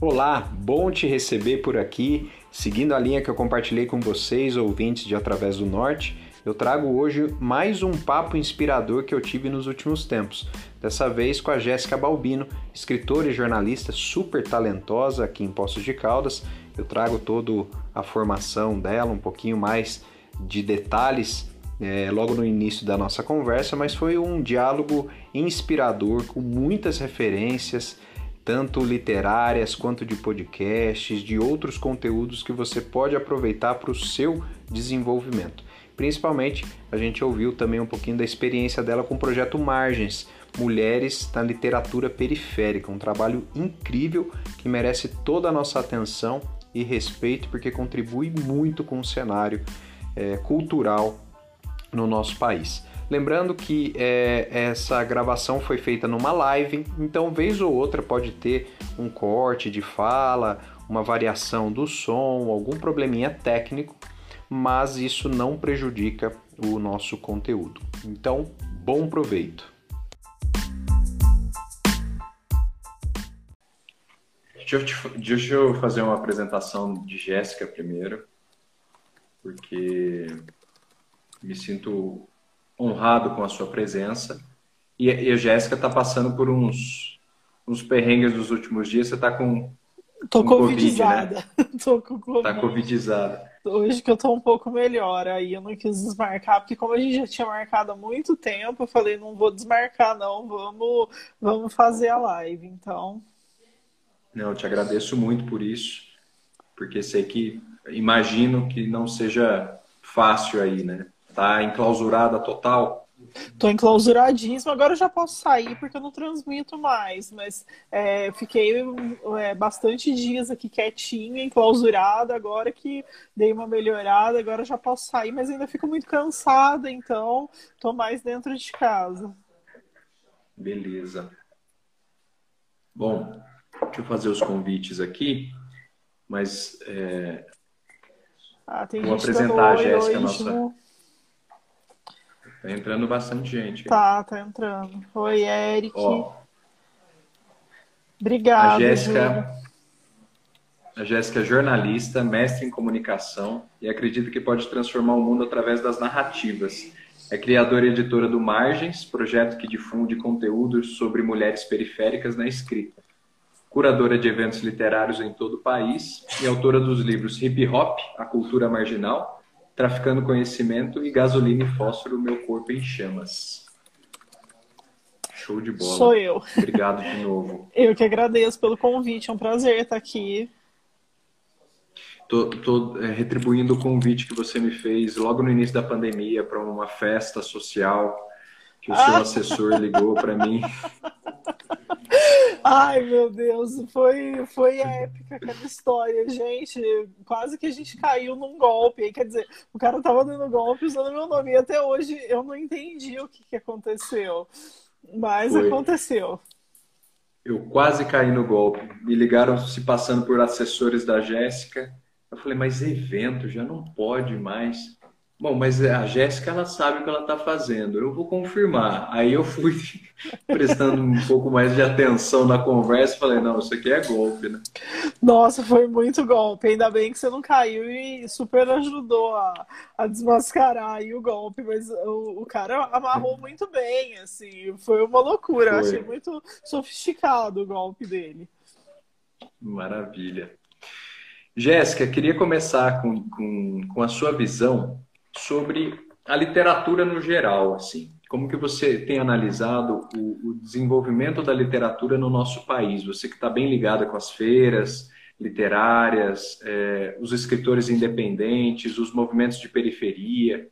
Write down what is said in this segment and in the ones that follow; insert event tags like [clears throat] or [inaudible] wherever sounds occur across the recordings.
Olá, bom te receber por aqui. Seguindo a linha que eu compartilhei com vocês, ouvintes de Através do Norte, eu trago hoje mais um papo inspirador que eu tive nos últimos tempos. Dessa vez com a Jéssica Balbino, escritora e jornalista super talentosa aqui em Poços de Caldas. Eu trago toda a formação dela, um pouquinho mais de detalhes é, logo no início da nossa conversa, mas foi um diálogo inspirador com muitas referências tanto literárias quanto de podcasts, de outros conteúdos que você pode aproveitar para o seu desenvolvimento. Principalmente, a gente ouviu também um pouquinho da experiência dela com o projeto Margens, Mulheres na Literatura Periférica, um trabalho incrível que merece toda a nossa atenção e respeito, porque contribui muito com o cenário é, cultural no nosso país. Lembrando que é, essa gravação foi feita numa live, então vez ou outra pode ter um corte de fala, uma variação do som, algum probleminha técnico, mas isso não prejudica o nosso conteúdo. Então, bom proveito! Deixa eu, te, deixa eu fazer uma apresentação de Jéssica primeiro, porque me sinto honrado com a sua presença. E, e a Jéssica está passando por uns, uns perrengues dos últimos dias. Você está com. Tô com covidizada. Covid, né? [laughs] tô com Covid. Tá covidizada. Hoje que eu tô um pouco melhor, aí eu não quis desmarcar, porque como a gente já tinha marcado há muito tempo, eu falei, não vou desmarcar, não, vamos, vamos fazer a live, então. Não, eu te agradeço muito por isso, porque sei que imagino que não seja fácil aí, né? Tá enclausurada total? Tô enclausuradíssima, agora eu já posso sair porque eu não transmito mais, mas é, fiquei é, bastante dias aqui quietinha, enclausurada, agora que dei uma melhorada, agora já posso sair, mas ainda fico muito cansada, então tô mais dentro de casa. Beleza. Bom, deixa eu fazer os convites aqui, mas é, ah, vou apresentar a Jéssica, nossa. Tá entrando bastante gente. Tá, tá entrando. Oi, Eric. Ó, Obrigada. A Jéssica, a Jéssica é jornalista, mestre em comunicação e acredita que pode transformar o mundo através das narrativas. É criadora e editora do Margens, projeto que difunde conteúdos sobre mulheres periféricas na escrita. Curadora de eventos literários em todo o país e autora dos livros Hip Hop, A Cultura Marginal Traficando Conhecimento e Gasolina e Fósforo, Meu Corpo em Chamas. Show de bola. Sou eu. Obrigado de [laughs] novo. Eu que agradeço pelo convite, é um prazer estar aqui. Estou é, retribuindo o convite que você me fez logo no início da pandemia para uma festa social que o seu ah. assessor ligou para mim. [laughs] Ai, meu Deus, foi, foi épica aquela história, gente. Quase que a gente caiu num golpe. Quer dizer, o cara tava dando golpe usando meu nome. E até hoje eu não entendi o que, que aconteceu. Mas foi. aconteceu. Eu quase caí no golpe. Me ligaram se passando por assessores da Jéssica. Eu falei, mas evento já não pode mais. Bom, mas a Jéssica ela sabe o que ela está fazendo. Eu vou confirmar. Aí eu fui [laughs] prestando um pouco mais de atenção na conversa e falei, não, isso aqui é golpe, né? Nossa, foi muito golpe. Ainda bem que você não caiu e super ajudou a, a desmascarar aí o golpe. Mas o, o cara amarrou muito bem, assim. Foi uma loucura. Foi. Achei muito sofisticado o golpe dele. Maravilha. Jéssica, queria começar com, com, com a sua visão sobre a literatura no geral, assim. Como que você tem analisado o, o desenvolvimento da literatura no nosso país? Você que está bem ligada com as feiras literárias, é, os escritores independentes, os movimentos de periferia.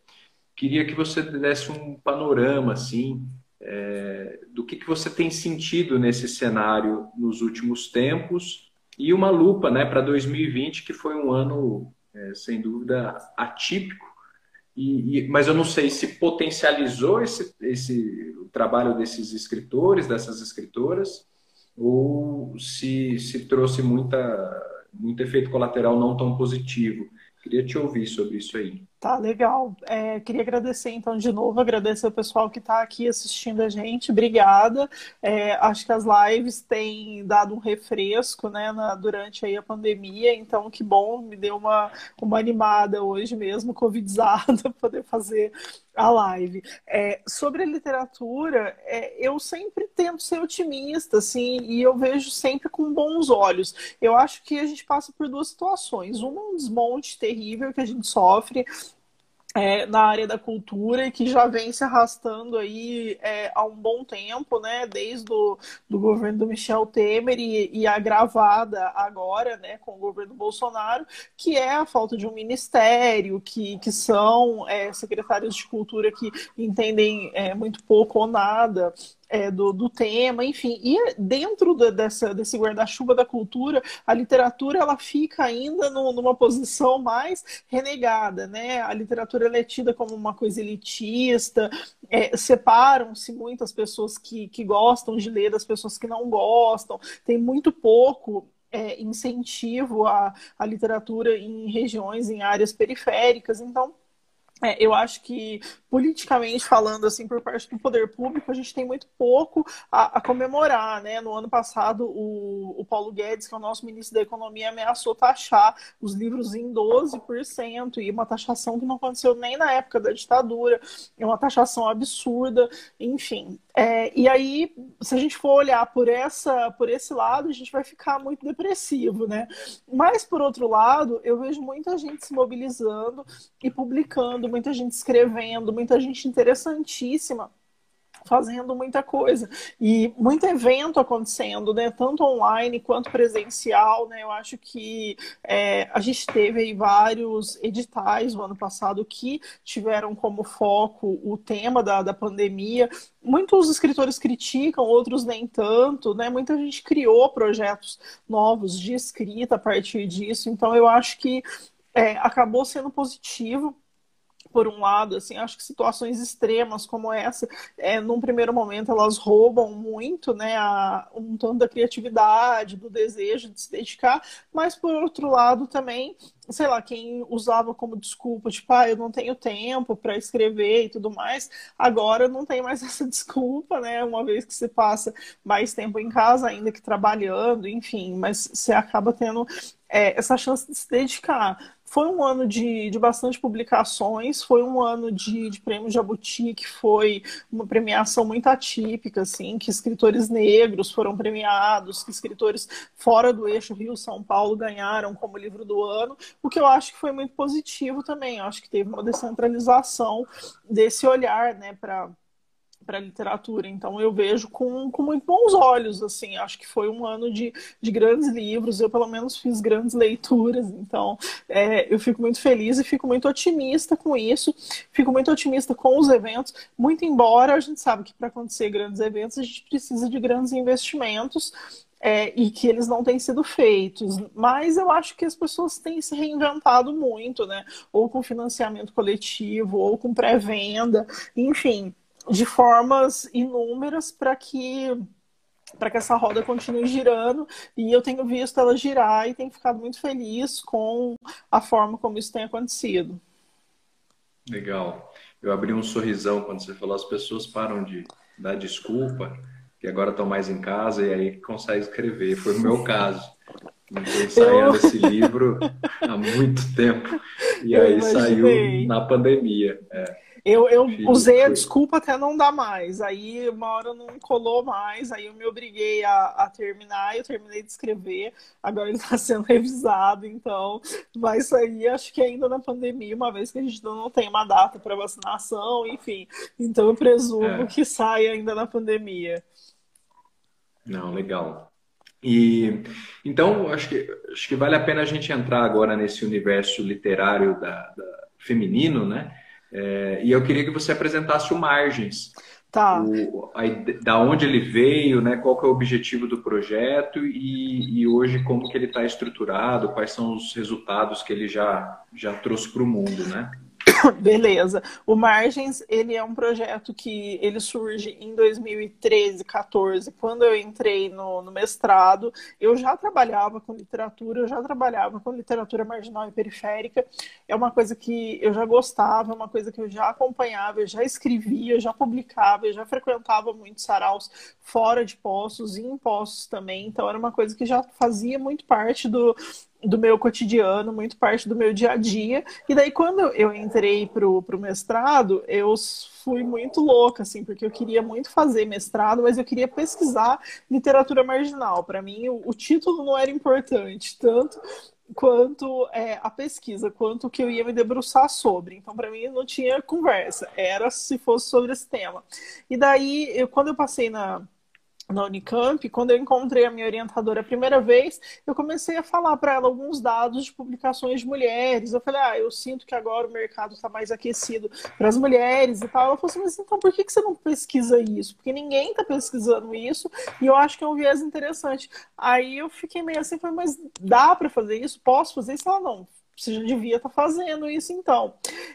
Queria que você desse um panorama, assim, é, do que, que você tem sentido nesse cenário nos últimos tempos e uma lupa né, para 2020, que foi um ano, é, sem dúvida, atípico e, e, mas eu não sei se potencializou esse, esse trabalho desses escritores, dessas escritoras, ou se, se trouxe muita, muito efeito colateral não tão positivo. Queria te ouvir sobre isso aí. Tá, legal. É, queria agradecer, então, de novo, agradecer o pessoal que está aqui assistindo a gente. Obrigada. É, acho que as lives têm dado um refresco, né, na, durante aí a pandemia, então que bom, me deu uma, uma animada hoje mesmo, [laughs] covidizada, [laughs] poder fazer a live. É, sobre a literatura, é, eu sempre tento ser otimista, assim, e eu vejo sempre com bons olhos. Eu acho que a gente passa por duas situações. Uma, um desmonte terrível que a gente sofre é, na área da cultura e que já vem se arrastando aí é, há um bom tempo, né? Desde o do governo do Michel Temer e, e agravada agora, né, com o governo Bolsonaro, que é a falta de um ministério, que, que são é, secretários de cultura que entendem é, muito pouco ou nada é, do, do, tema, enfim. E dentro de, dessa, desse guarda-chuva da cultura, a literatura ela fica ainda no, numa posição mais renegada, né? A literatura é tida como uma coisa elitista, é, separam-se muitas pessoas que, que gostam de ler das pessoas que não gostam, tem muito pouco é, incentivo à, à literatura em regiões, em áreas periféricas, então é, eu acho que, politicamente falando, assim, por parte do poder público, a gente tem muito pouco a, a comemorar, né? No ano passado, o, o, Paulo Guedes, que é o nosso ministro da Economia, ameaçou taxar os livros em 12%, e uma taxação que não aconteceu nem na época da ditadura, é uma taxação absurda, enfim. É, e aí, se a gente for olhar por, essa, por esse lado, a gente vai ficar muito depressivo, né? Mas, por outro lado, eu vejo muita gente se mobilizando e publicando, muita gente escrevendo, muita gente interessantíssima fazendo muita coisa e muito evento acontecendo, né? Tanto online quanto presencial, né? Eu acho que é, a gente teve aí vários editais no ano passado que tiveram como foco o tema da, da pandemia. Muitos escritores criticam, outros nem tanto, né? Muita gente criou projetos novos de escrita a partir disso. Então eu acho que é, acabou sendo positivo por um lado, assim, acho que situações extremas como essa, é, num primeiro momento, elas roubam muito, né, a, um tanto da criatividade, do desejo de se dedicar, mas por outro lado também, sei lá, quem usava como desculpa, tipo, ah, eu não tenho tempo para escrever e tudo mais, agora não tem mais [laughs] essa desculpa, né, uma vez que você passa mais tempo em casa, ainda que trabalhando, enfim, mas você acaba tendo é, essa chance de se dedicar. Foi um ano de, de bastante publicações, foi um ano de, de prêmio Jabuti, que foi uma premiação muito atípica, assim, que escritores negros foram premiados, que escritores fora do eixo Rio-São Paulo ganharam como livro do ano, o que eu acho que foi muito positivo também. Eu acho que teve uma descentralização desse olhar, né, para para literatura. Então eu vejo com, com muito bons olhos, assim, acho que foi um ano de, de grandes livros, eu pelo menos fiz grandes leituras, então é, eu fico muito feliz e fico muito otimista com isso, fico muito otimista com os eventos, muito embora a gente sabe que para acontecer grandes eventos a gente precisa de grandes investimentos, é, e que eles não têm sido feitos. Mas eu acho que as pessoas têm se reinventado muito, né? Ou com financiamento coletivo, ou com pré-venda, enfim de formas inúmeras para que para que essa roda continue girando e eu tenho visto ela girar e tenho ficado muito feliz com a forma como isso tem acontecido. Legal. Eu abri um sorrisão quando você falou, as pessoas param de dar desculpa, que agora estão mais em casa e aí conseguem escrever. Foi o meu caso. Estou ensaiando eu... esse livro há muito tempo e eu aí imaginei. saiu na pandemia. É. Eu, eu usei a desculpa até não dar mais. Aí uma hora não colou mais, aí eu me obriguei a, a terminar, eu terminei de escrever, agora ele está [laughs] sendo revisado, então vai sair, acho que ainda na pandemia, uma vez que a gente não tem uma data para vacinação, enfim. Então eu presumo é. que saia ainda na pandemia. Não, legal. E então acho que acho que vale a pena a gente entrar agora nesse universo literário da, da feminino, né? É, e eu queria que você apresentasse o Margens. Tá. O, a, da onde ele veio, né, qual é o objetivo do projeto e, e hoje como que ele está estruturado, quais são os resultados que ele já, já trouxe para o mundo, né? [coughs] Beleza. O Margens, ele é um projeto que ele surge em 2013, 14, quando eu entrei no, no, mestrado. Eu já trabalhava com literatura, eu já trabalhava com literatura marginal e periférica. É uma coisa que eu já gostava, é uma coisa que eu já acompanhava, eu já escrevia, eu já publicava, eu já frequentava muitos saraus fora de Poços e em Poços também. Então era uma coisa que já fazia muito parte do, do meu cotidiano, muito parte do meu dia a dia. E daí, quando eu entrei pro, pro mestrado, eu fui muito louca, assim, porque eu queria muito fazer mestrado, mas eu queria pesquisar literatura marginal. Para mim, o, o, título não era importante, tanto quanto é, a pesquisa, quanto que eu ia me debruçar sobre. Então, para mim, não tinha conversa, era se fosse sobre esse tema. E daí, eu, quando eu passei na na Unicamp, quando eu encontrei a minha orientadora a primeira vez, eu comecei a falar para ela alguns dados de publicações de mulheres. Eu falei, ah, eu sinto que agora o mercado está mais aquecido para as mulheres e tal. Ela falou assim, mas então por que, que você não pesquisa isso? Porque ninguém está pesquisando isso e eu acho que é um viés interessante. Aí eu fiquei meio assim, falei, mas dá para fazer isso? Posso fazer isso? Ela não, você já devia estar tá fazendo isso então.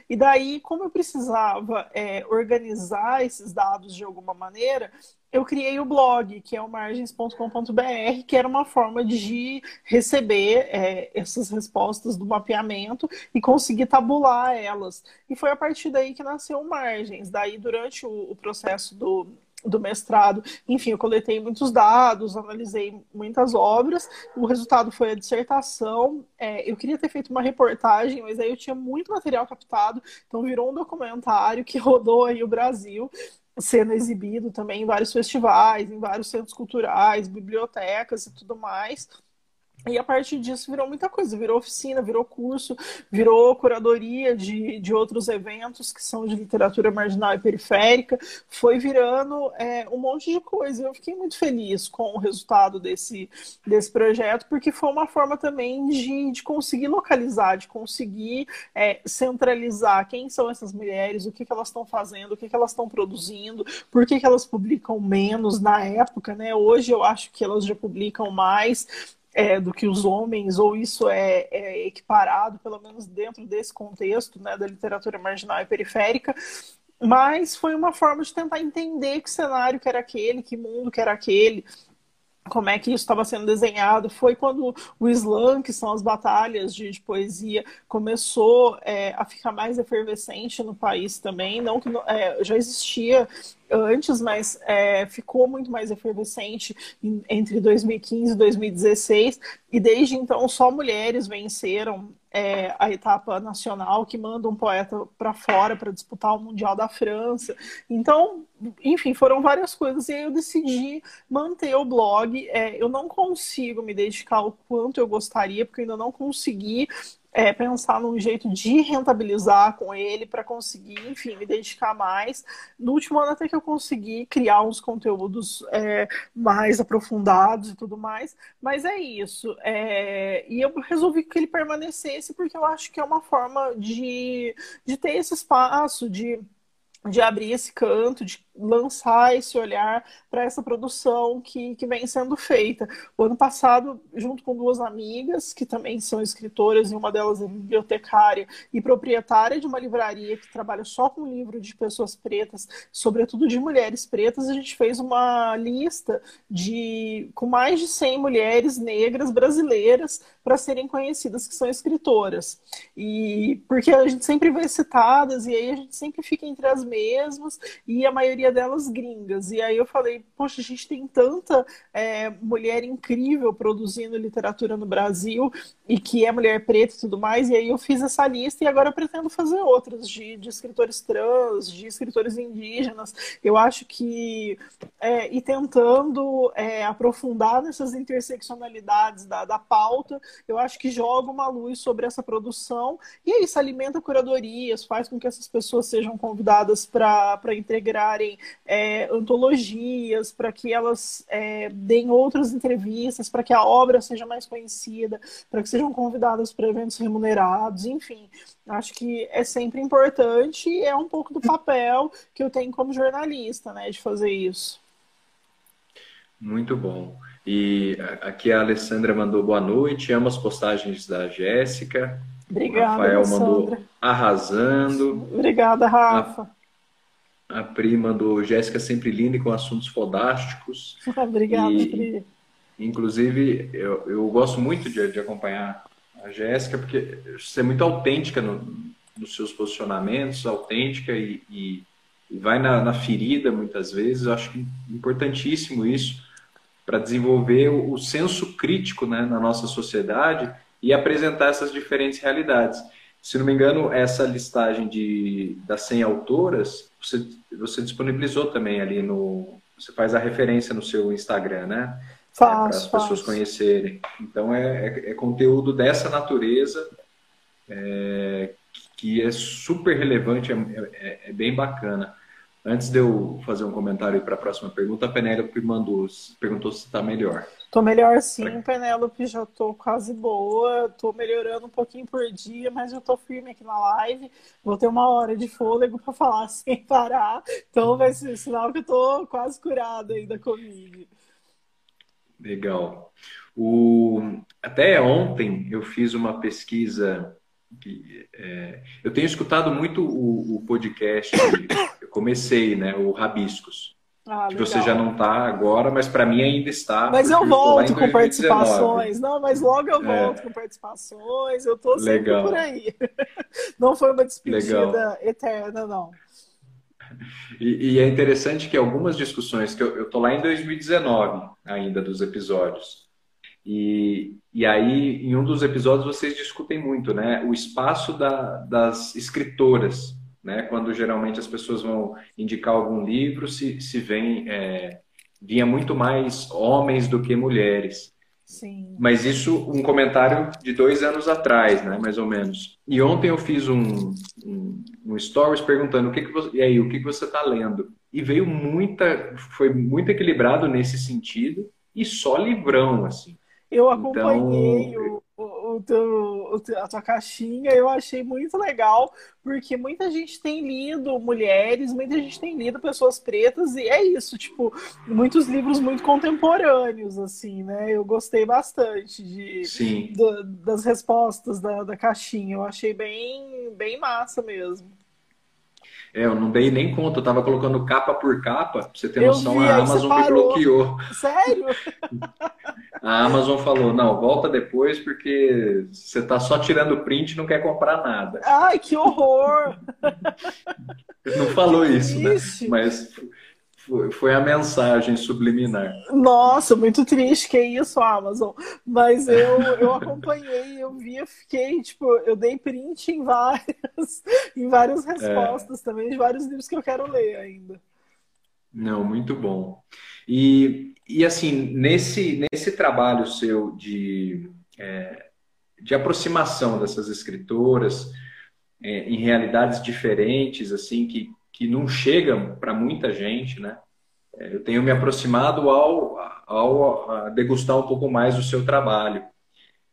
E daí, como eu precisava é, organizar esses dados de alguma maneira, eu criei o blog, que é o margens.com.br, que era uma forma de receber é, essas respostas do mapeamento e conseguir tabular elas. E foi a partir daí que nasceu o Margens. Daí, durante o, o processo do, do mestrado, enfim, eu coletei muitos dados, analisei muitas obras, o resultado foi a dissertação. É, eu queria ter feito uma reportagem, mas aí eu tinha muito material captado, então virou um documentário que [laughs] rodou aí o Brasil sendo exibido também em vários festivais, em vários centros culturais, bibliotecas e tudo mais. E a partir disso virou muita coisa, virou oficina, virou curso, virou curadoria de, de outros eventos que são de literatura marginal e periférica, foi virando é, um monte de coisa. Eu fiquei muito feliz com o resultado desse, desse projeto, porque foi uma forma também de, de conseguir localizar, de conseguir é, centralizar quem são essas mulheres, o que, que elas estão fazendo, o que, que elas estão produzindo, por que, que elas publicam menos na época, né? Hoje eu acho que elas já publicam mais é, do que os homens, ou isso é, é, equiparado, pelo menos dentro desse contexto né, da literatura marginal e periférica, mas foi uma forma de tentar entender que cenário que era aquele, que mundo que era aquele, como é que isso estava sendo desenhado. Foi quando o slam, que são as batalhas de, de poesia, começou é, a ficar mais efervescente no país também. Não que é, já existia antes, mas é, ficou muito mais efervescente em, entre 2015 e 2016, e desde então só mulheres venceram é, a etapa nacional, que manda um poeta para fora para disputar o Mundial da França. Então, enfim, foram várias coisas, e aí eu decidi manter o blog. É, eu não consigo me dedicar o quanto eu gostaria, porque eu ainda não consegui é, pensar num jeito de rentabilizar com ele para conseguir, enfim, me dedicar mais. No último ano até que eu consegui criar uns conteúdos é, mais aprofundados e tudo mais, mas é isso. É, e eu resolvi que ele permanecesse porque eu acho que é uma forma de, de ter esse espaço, de de abrir esse canto, de lançar esse olhar para essa produção que, que vem sendo feita. O ano passado, junto com duas amigas, que também são escritoras, e uma delas é bibliotecária e proprietária de uma livraria que trabalha só com livro de pessoas pretas, sobretudo de mulheres pretas, a gente fez uma lista de com mais de 100 mulheres negras brasileiras para serem conhecidas que são escritoras. E porque a gente sempre vê citadas e aí a gente sempre fica entre as mesmas e a maioria delas gringas. E aí eu falei, poxa, a gente tem tanta é, mulher incrível produzindo literatura no Brasil e que é mulher preta e tudo mais. E aí eu fiz essa lista e agora eu pretendo fazer outras de, de escritores trans, de escritores indígenas. Eu acho que é, e tentando é, aprofundar nessas interseccionalidades da, da pauta, eu acho que joga uma luz sobre essa produção e é isso alimenta curadorias, faz com que essas pessoas sejam convidadas para integrarem é, antologias, para que elas é, deem outras entrevistas, para que a obra seja mais conhecida, para que sejam convidadas para eventos remunerados, enfim. Acho que é sempre importante e é um pouco do papel que eu tenho como jornalista, né, de fazer isso. Muito bom. E aqui a Alessandra mandou boa noite, amo as postagens da Jéssica. Obrigada, Rafael mandou arrasando. Obrigada, Rafa. A, a Pri mandou Jéssica sempre linda com assuntos fodásticos. [laughs] Obrigada, e, Pri. Inclusive, eu, eu gosto muito de, de acompanhar a Jéssica, porque você é muito autêntica no, nos seus posicionamentos, autêntica e, e, e vai na, na, ferida muitas vezes. Eu acho importantíssimo isso para desenvolver o, o, senso crítico né, na nossa sociedade e apresentar essas diferentes realidades. Se não me engano, essa listagem de, das 100 autoras, você, você disponibilizou também ali no. Você faz a referência no seu Instagram, né? Faço, é, para as pessoas conhecerem. Então, é, é, é, conteúdo dessa natureza é, que é super relevante, é, é, é, bem bacana. Antes de eu fazer um comentário para a próxima pergunta, a Penélope mandou, perguntou se está melhor. Estou melhor sim, Penélope, já estou quase boa, estou melhorando um pouquinho por dia, mas eu estou firme aqui na live. Vou ter uma hora de fôlego para falar [laughs] sem parar, então vai ser sinal que eu estou quase curada aí da Covid. Legal. O... Até ontem eu fiz uma pesquisa. Que, é... eu tenho escutado muito o, o, podcast. Comecei, né? O Rabiscos. Ah, que você já não está agora, mas para mim ainda está. Mas eu [laughs] volto com participações. Não, mas logo eu é. volto é. com participações. Eu estou sempre por aí. [laughs] Não foi uma despedida Legal. eterna, não. E, e, é interessante que algumas discussões, que eu, estou lá em 2019 ainda dos episódios, e, e aí em um dos episódios vocês discutem muito, né? O espaço da, das escritoras, né? Quando geralmente as pessoas vão indicar algum livro, se, se vem, é, vinha muito mais homens do que mulheres. Sim. Mas isso, um comentário de dois anos atrás, né, mais ou menos. E ontem eu fiz um, um, um stories perguntando o que, que você, e aí, o que, que você está lendo? E veio muita, foi muito equilibrado nesse sentido e só livrão, assim. Eu acompanhei então, o, teu, a tua caixinha, eu achei muito legal, porque muita gente tem lido mulheres, muita gente tem lido pessoas pretas, e é isso, tipo, muitos livros muito contemporâneos, assim, né? Eu gostei bastante de, do, das respostas da, da caixinha, eu achei bem, bem massa mesmo. É, eu não dei nem conta, eu tava colocando capa por capa, pra você ter noção, vi, a Amazon me bloqueou. Sério? [laughs] A Amazon falou, não, volta depois porque você tá só tirando print e não quer comprar nada. Ai, que horror! [laughs] Não falou isso, né? Mas foi, a mensagem subliminar. Nossa, muito triste que é isso, Amazon. Mas eu, eu acompanhei, eu vi, eu fiquei, tipo, eu dei print em várias, [laughs] em várias respostas é. também, de vários livros que eu quero ler ainda. Não, muito bom. E, e assim, nesse, nesse trabalho seu de, é, de aproximação dessas escritoras é, em realidades diferentes, assim, que que não chegam para muita gente, né? É, eu tenho me aproximado ao, ao degustar um pouco mais do seu trabalho.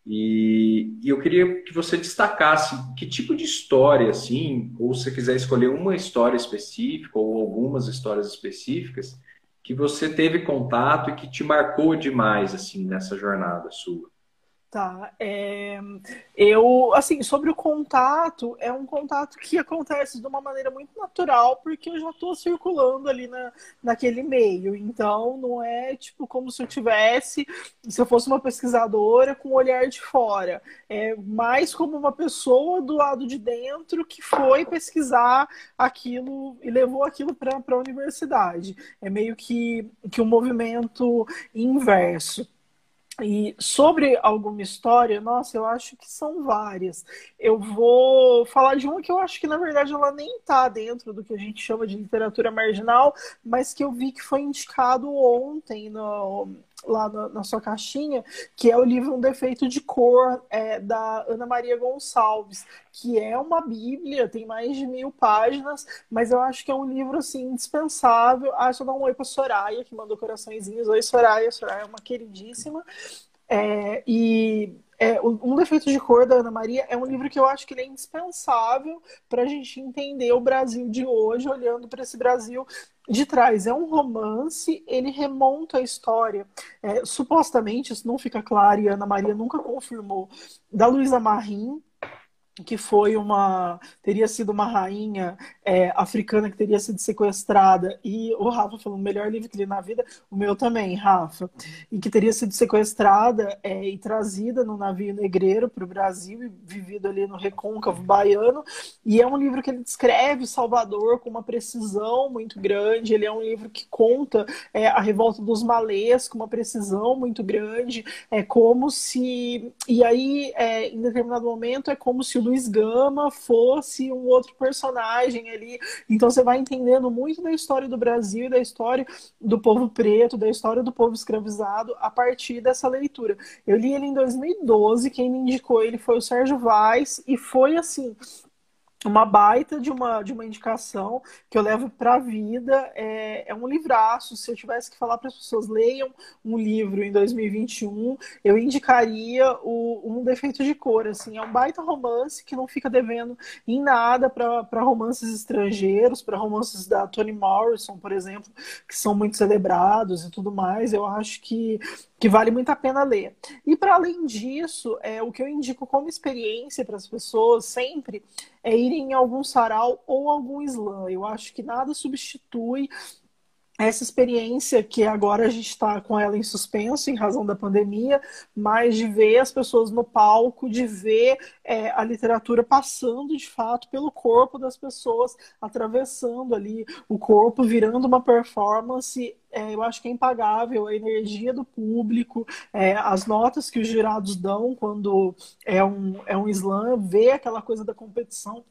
E, e, eu queria que você destacasse que tipo de história, assim, ou se quiser escolher uma história específica ou algumas histórias específicas, que você teve contato e que te marcou demais, assim, nessa jornada sua. Tá. É, eu, assim, sobre o contato, é um contato que acontece de uma maneira muito natural, porque eu já estou circulando ali na, naquele meio. Então, não é tipo como se eu tivesse, se eu fosse uma pesquisadora com o olhar de fora. É mais como uma pessoa do lado de dentro que foi pesquisar aquilo e levou aquilo para a universidade. É meio que, que um movimento inverso. E sobre alguma história, nossa, eu acho que são várias. Eu vou falar de uma que eu acho que, na verdade, ela nem está dentro do que a gente chama de literatura marginal, mas que eu vi que foi indicado ontem no, lá na, na, sua caixinha, que é o livro Um Defeito de Cor, é, da Ana Maria Gonçalves, que é uma bíblia, tem mais de mil páginas, mas eu acho que é um livro, assim, indispensável. Ah, eu dar um oi pra Soraya, que mandou coraçõezinhos. Oi, Soraya. Soraya é uma queridíssima. É, e é, Um Defeito de Cor, da Ana Maria, é um livro que eu acho que ele é indispensável para a gente entender o Brasil de hoje, olhando para esse Brasil de trás. É um romance, ele remonta a história, é, supostamente, isso não fica claro, e a Ana Maria nunca confirmou, da Luísa Marim, que foi uma teria sido uma rainha é, africana que teria sido sequestrada e o Rafa falou o melhor livro que li na vida o meu também Rafa e que teria sido sequestrada é, e trazida no navio negreiro para o Brasil e vivido ali no recôncavo baiano e é um livro que ele descreve Salvador com uma precisão muito grande ele é um livro que conta é, a revolta dos malês com uma precisão muito grande é como se e aí é, em determinado momento é como se o Luiz Gama fosse um outro personagem ali. Então você vai entendendo muito da história do Brasil da história do povo preto, da história do povo escravizado a partir dessa leitura. Eu li ele em 2012, quem me indicou ele foi o Sérgio Vaz e foi assim, uma baita de uma, de uma indicação que eu levo para a vida. É, é um livraço. Se eu tivesse que falar para as pessoas leiam um livro em 2021, eu indicaria o Um Defeito de Cor. Assim, é um baita romance que não fica devendo em nada para romances estrangeiros, para romances da Toni Morrison, por exemplo, que são muito celebrados e tudo mais. Eu acho que que vale muito a pena ler. E para além disso, é, o que eu indico como experiência para as pessoas sempre é ir em algum sarau ou algum slam. Eu acho que nada substitui essa experiência que agora a gente está com ela em suspenso em razão da pandemia, mas de ver as pessoas no palco, de ver é, a literatura passando de fato pelo corpo das pessoas, atravessando ali o corpo, virando uma performance. É, eu acho que é impagável a energia do público, é, as notas que os jurados dão quando é um, é um slam, ver aquela coisa da competição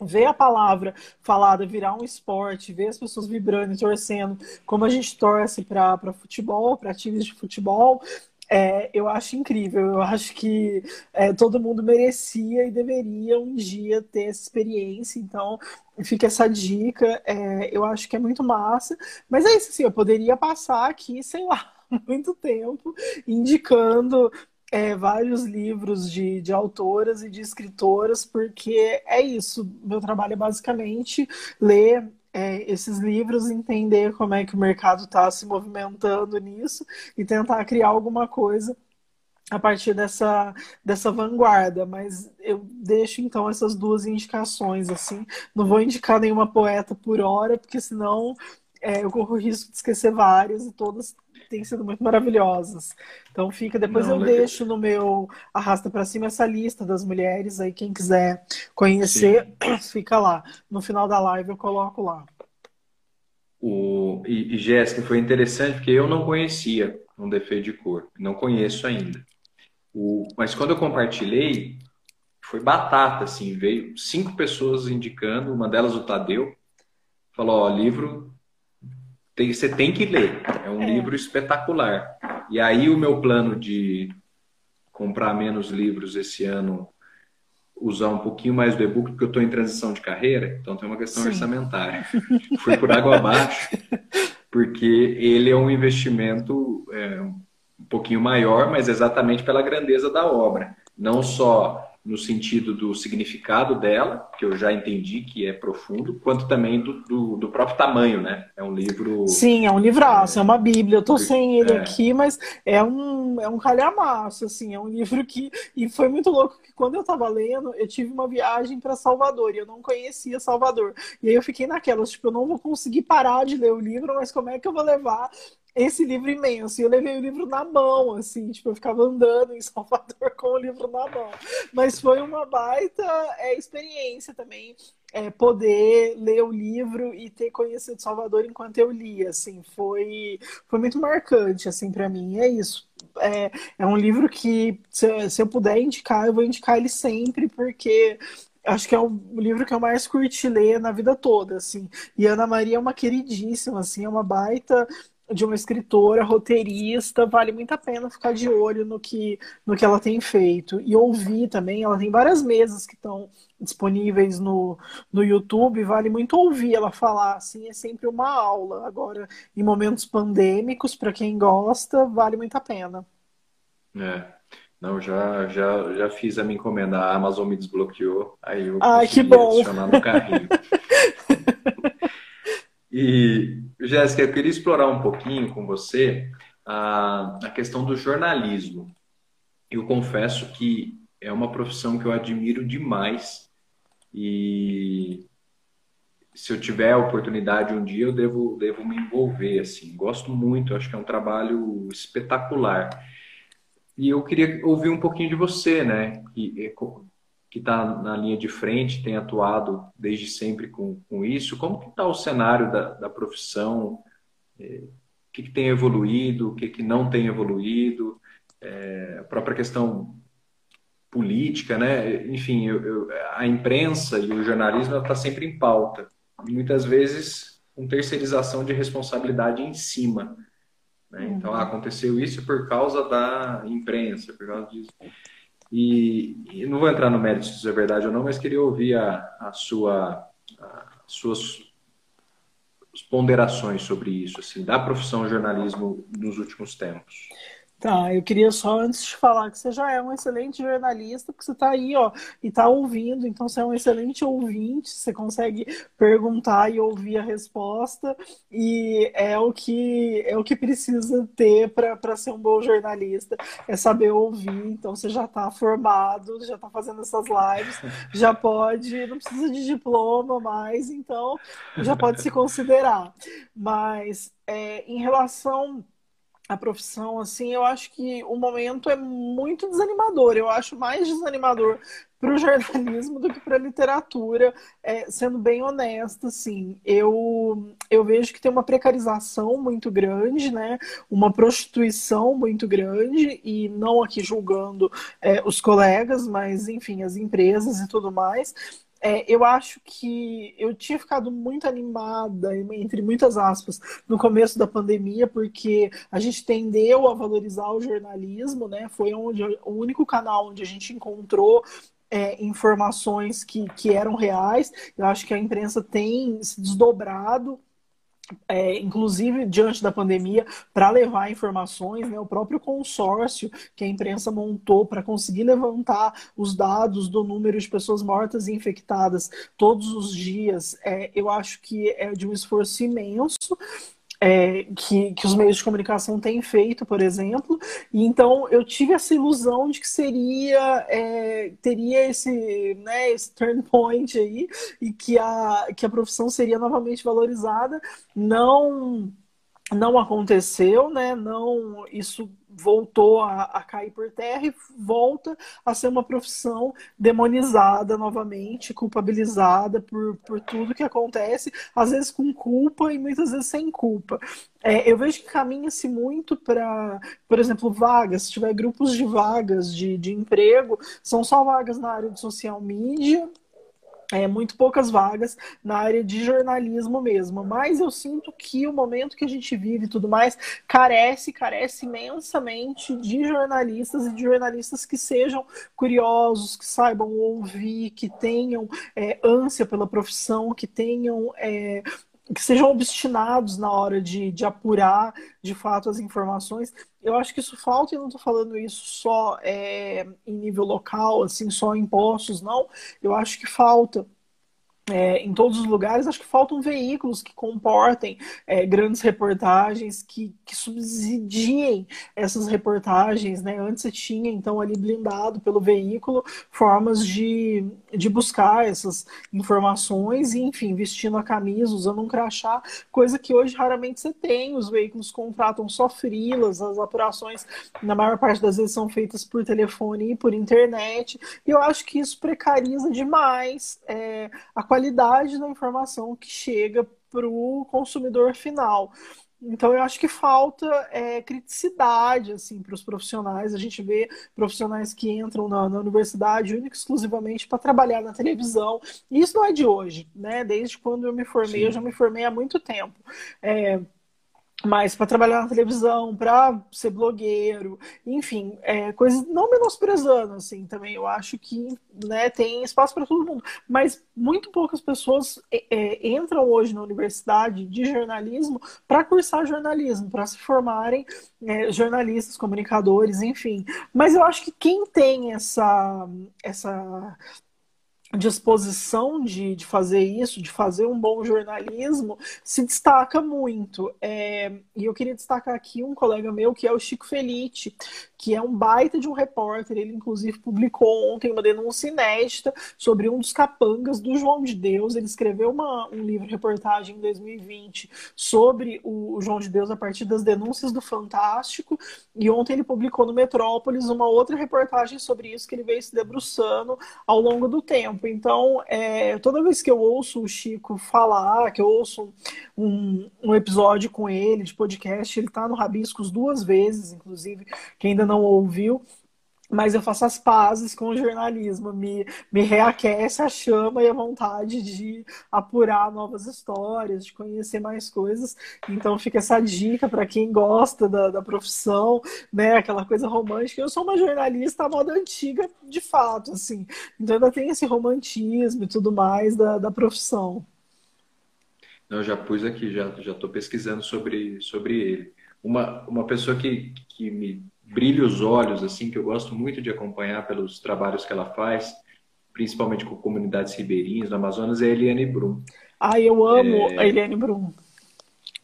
ver a palavra falada virar um esporte, ver as pessoas vibrando e torcendo, como a gente torce para futebol, para times de futebol, é, eu acho incrível. Eu acho que é, todo mundo merecia e deveria um dia ter essa experiência. Então, fica essa dica. É, eu acho que é muito massa. Mas é isso, assim, eu poderia passar aqui, sei lá, [laughs] muito tempo indicando é, vários livros de, de autoras e de escritoras, porque é isso. Meu trabalho é basicamente ler é, esses livros, entender como é que o mercado está se movimentando nisso e tentar criar alguma coisa a partir dessa, dessa vanguarda, mas eu deixo então essas duas indicações assim. Não vou indicar nenhuma poeta por hora, porque senão é, eu corro o risco de esquecer várias e todas têm sido muito maravilhosas. Então fica, depois Não, eu deixo no meu arrasta para cima essa lista das mulheres, aí quem quiser conhecer, Sim. [clears throat] fica lá. No final da live eu coloco lá. O, e, e Jéssica, foi interessante porque eu não conhecia um defeito de cor, não conheço ainda. O, mas quando eu compartilhei, foi batata, assim, veio cinco pessoas indicando, uma delas o Tadeu, falou, ó, livro tem, você tem que ler. É um é. livro espetacular. E aí o meu plano de comprar menos livros esse ano, usar um pouquinho mais do e-book, porque eu estou em transição de carreira, então tem uma questão Sim. orçamentária. Fui por água abaixo, porque ele é um investimento é, um pouquinho maior, mas exatamente pela grandeza da obra. Não só no sentido do significado dela, que eu já entendi que é profundo, quanto também do, do, do próprio tamanho, né? É um livro. Sim, é um livraço, é, é uma Bíblia. Eu tô sem ele é. aqui, mas é um, é um calhamaço, assim, é um livro que. E foi muito louco que quando eu tava lendo, eu tive uma viagem para Salvador e eu não conhecia Salvador. E aí eu fiquei naquelas, tipo, eu não vou conseguir parar de ler o livro, mas como é que eu vou levar esse livro imenso. E eu levei o livro na mão, assim, tipo, eu ficava andando em Salvador [laughs] com o livro na mão. Mas foi uma baita é, experiência também. É, poder ler o livro e ter conhecido Salvador enquanto eu li, assim, foi, foi muito marcante, assim, para mim, é isso. É, é um livro que, se, se eu puder indicar, eu vou indicar ele sempre, porque acho que é o livro que eu mais curti ler na vida toda, assim. E Ana Maria é uma queridíssima, assim, é uma baita de uma escritora, roteirista, vale muito a pena ficar de olho no que, no que ela tem feito. E ouvir também, ela tem várias mesas que estão disponíveis no, no YouTube, vale muito ouvir ela falar, assim, é sempre uma aula. Agora, em momentos pandêmicos, para quem gosta, vale muito a pena. É. Não, já, já, já fiz a minha encomenda, a Amazon me desbloqueou, aí eu Ai, que bom. adicionar no carrinho. [laughs] E, Jéssica, eu queria explorar um pouquinho com você a, a questão do jornalismo. Eu confesso que é uma profissão que eu admiro demais e se eu tiver a oportunidade um dia eu devo, devo me envolver assim. Gosto muito, acho que é um trabalho espetacular. E eu queria ouvir um pouquinho de você, né? Que que está na linha de frente, tem atuado desde sempre com, com isso. Como que está o cenário da, da profissão? É, o que, que, tem evoluído? O que, que não tem evoluído? É, a própria questão política, né? Enfim, eu, eu, a imprensa e o jornalismo está sempre em pauta. muitas vezes com terceirização de responsabilidade em cima. Né? Então, ah, aconteceu isso por causa da imprensa, por causa disso. E, e, não vou entrar no mérito se isso é verdade ou não, mas queria ouvir a, a sua, a, suas ponderações sobre isso, assim, da profissão jornalismo nos últimos tempos. Tá, eu queria só antes de falar que você já é um excelente jornalista, porque você está aí, ó, e está ouvindo, então você é um excelente ouvinte, você consegue perguntar e ouvir a resposta, e é o que é o que precisa ter para ser um bom jornalista, é saber ouvir, então você já está formado, já está fazendo essas lives, já pode, não precisa de diploma mais, então já pode se considerar. Mas é, em relação a profissão, assim, eu acho que o momento é muito desanimador. Eu acho mais desanimador para o [laughs] jornalismo do que para a literatura, é, sendo bem honesta, assim. Eu, eu vejo que tem uma precarização muito grande, né? Uma prostituição muito grande, e não aqui julgando é, os colegas, mas, enfim, as empresas e tudo mais. É, eu acho que eu tinha ficado muito animada, entre muitas aspas, no começo da pandemia, porque a gente tendeu a valorizar o jornalismo, né? Foi onde, o único canal onde a gente encontrou é, informações que, que eram reais. Eu acho que a imprensa tem se desdobrado é, inclusive diante da pandemia, para levar informações, né, o próprio consórcio que a imprensa montou para conseguir levantar os dados do número de pessoas mortas e infectadas todos os dias, é, eu acho que é de um esforço imenso é, que, que os meios de comunicação têm feito, por exemplo. E então eu tive essa ilusão de que seria é, teria esse, né, esse turn point aí e que a, que a profissão seria novamente valorizada. Não não aconteceu, né? Não isso voltou a, a, cair por terra e volta a ser uma profissão demonizada novamente, culpabilizada por, por tudo que acontece, às vezes com culpa e muitas vezes sem culpa. É, eu vejo que caminha-se muito para, por exemplo, vagas, se tiver grupos de vagas de, de emprego, são só vagas na área de social media é, muito poucas vagas na área de jornalismo mesmo. Mas eu sinto que o momento que a gente vive e tudo mais carece, carece imensamente de jornalistas e de jornalistas que sejam curiosos, que saibam ouvir, que tenham é, ânsia pela profissão, que tenham é, que sejam obstinados na hora de, de apurar de fato as informações. Eu acho que isso falta e não estou falando isso só é, em nível local, assim, só em postos, não. Eu acho que falta é, em todos os lugares, acho que faltam veículos que comportem é, grandes reportagens, que, que, subsidiem essas reportagens. Né? Antes você tinha, então, ali blindado pelo veículo, formas de, de buscar essas informações e, enfim, vestindo a camisa, usando um crachá, coisa que hoje raramente você tem. Os veículos contratam só frilas, as apurações, na maior parte das vezes, são feitas por telefone e por internet. E eu acho que isso precariza demais é, a qualidade qualidade da informação que chega para o consumidor final. Então eu acho que falta é, criticidade assim para os profissionais. A gente vê profissionais que entram na, na universidade única exclusivamente para trabalhar na televisão. E isso não é de hoje, né? Desde quando eu me formei, Sim. eu já me formei há muito tempo. É, mas para trabalhar na televisão, para ser blogueiro, enfim, é, coisas não menosprezando, assim, também eu acho que né, tem espaço para todo mundo, mas muito poucas pessoas é, é, entram hoje na universidade de jornalismo para cursar jornalismo, para se formarem é, jornalistas, comunicadores, enfim. Mas eu acho que quem tem essa, essa disposição de, de fazer isso, de fazer um bom jornalismo, se destaca muito. É, e eu queria destacar aqui um colega meu, que é o Chico Felite, que é um baita de um repórter. Ele, inclusive, publicou ontem uma denúncia inédita sobre um dos capangas do João de Deus. Ele escreveu uma, um livro, reportagem em 2020, sobre o, o João de Deus a partir das denúncias do Fantástico. E ontem ele publicou no Metrópolis uma outra reportagem sobre isso, que ele veio se debruçando ao longo do tempo. Então, é, toda vez que eu ouço o Chico falar, que eu ouço um, um episódio com ele de podcast, ele está no Rabiscos duas vezes, inclusive, que ainda não ouviu, mas eu faço as pazes com o jornalismo, me, me reaquece a chama e a vontade de apurar novas histórias, de conhecer mais coisas. Então fica essa dica para quem gosta da, da profissão, né? Aquela coisa romântica. Eu sou uma jornalista à moda antiga, de fato, assim. Então ainda tem esse romantismo e tudo mais da, da profissão. Eu já pus aqui, já já estou pesquisando sobre, sobre ele. Uma, uma pessoa que, que me brilha os olhos, assim, que eu gosto muito de acompanhar pelos trabalhos que ela faz, principalmente com comunidades ribeirinhas do Amazonas, é a Eliane Brum. Ah, eu amo é... a Eliane Brum.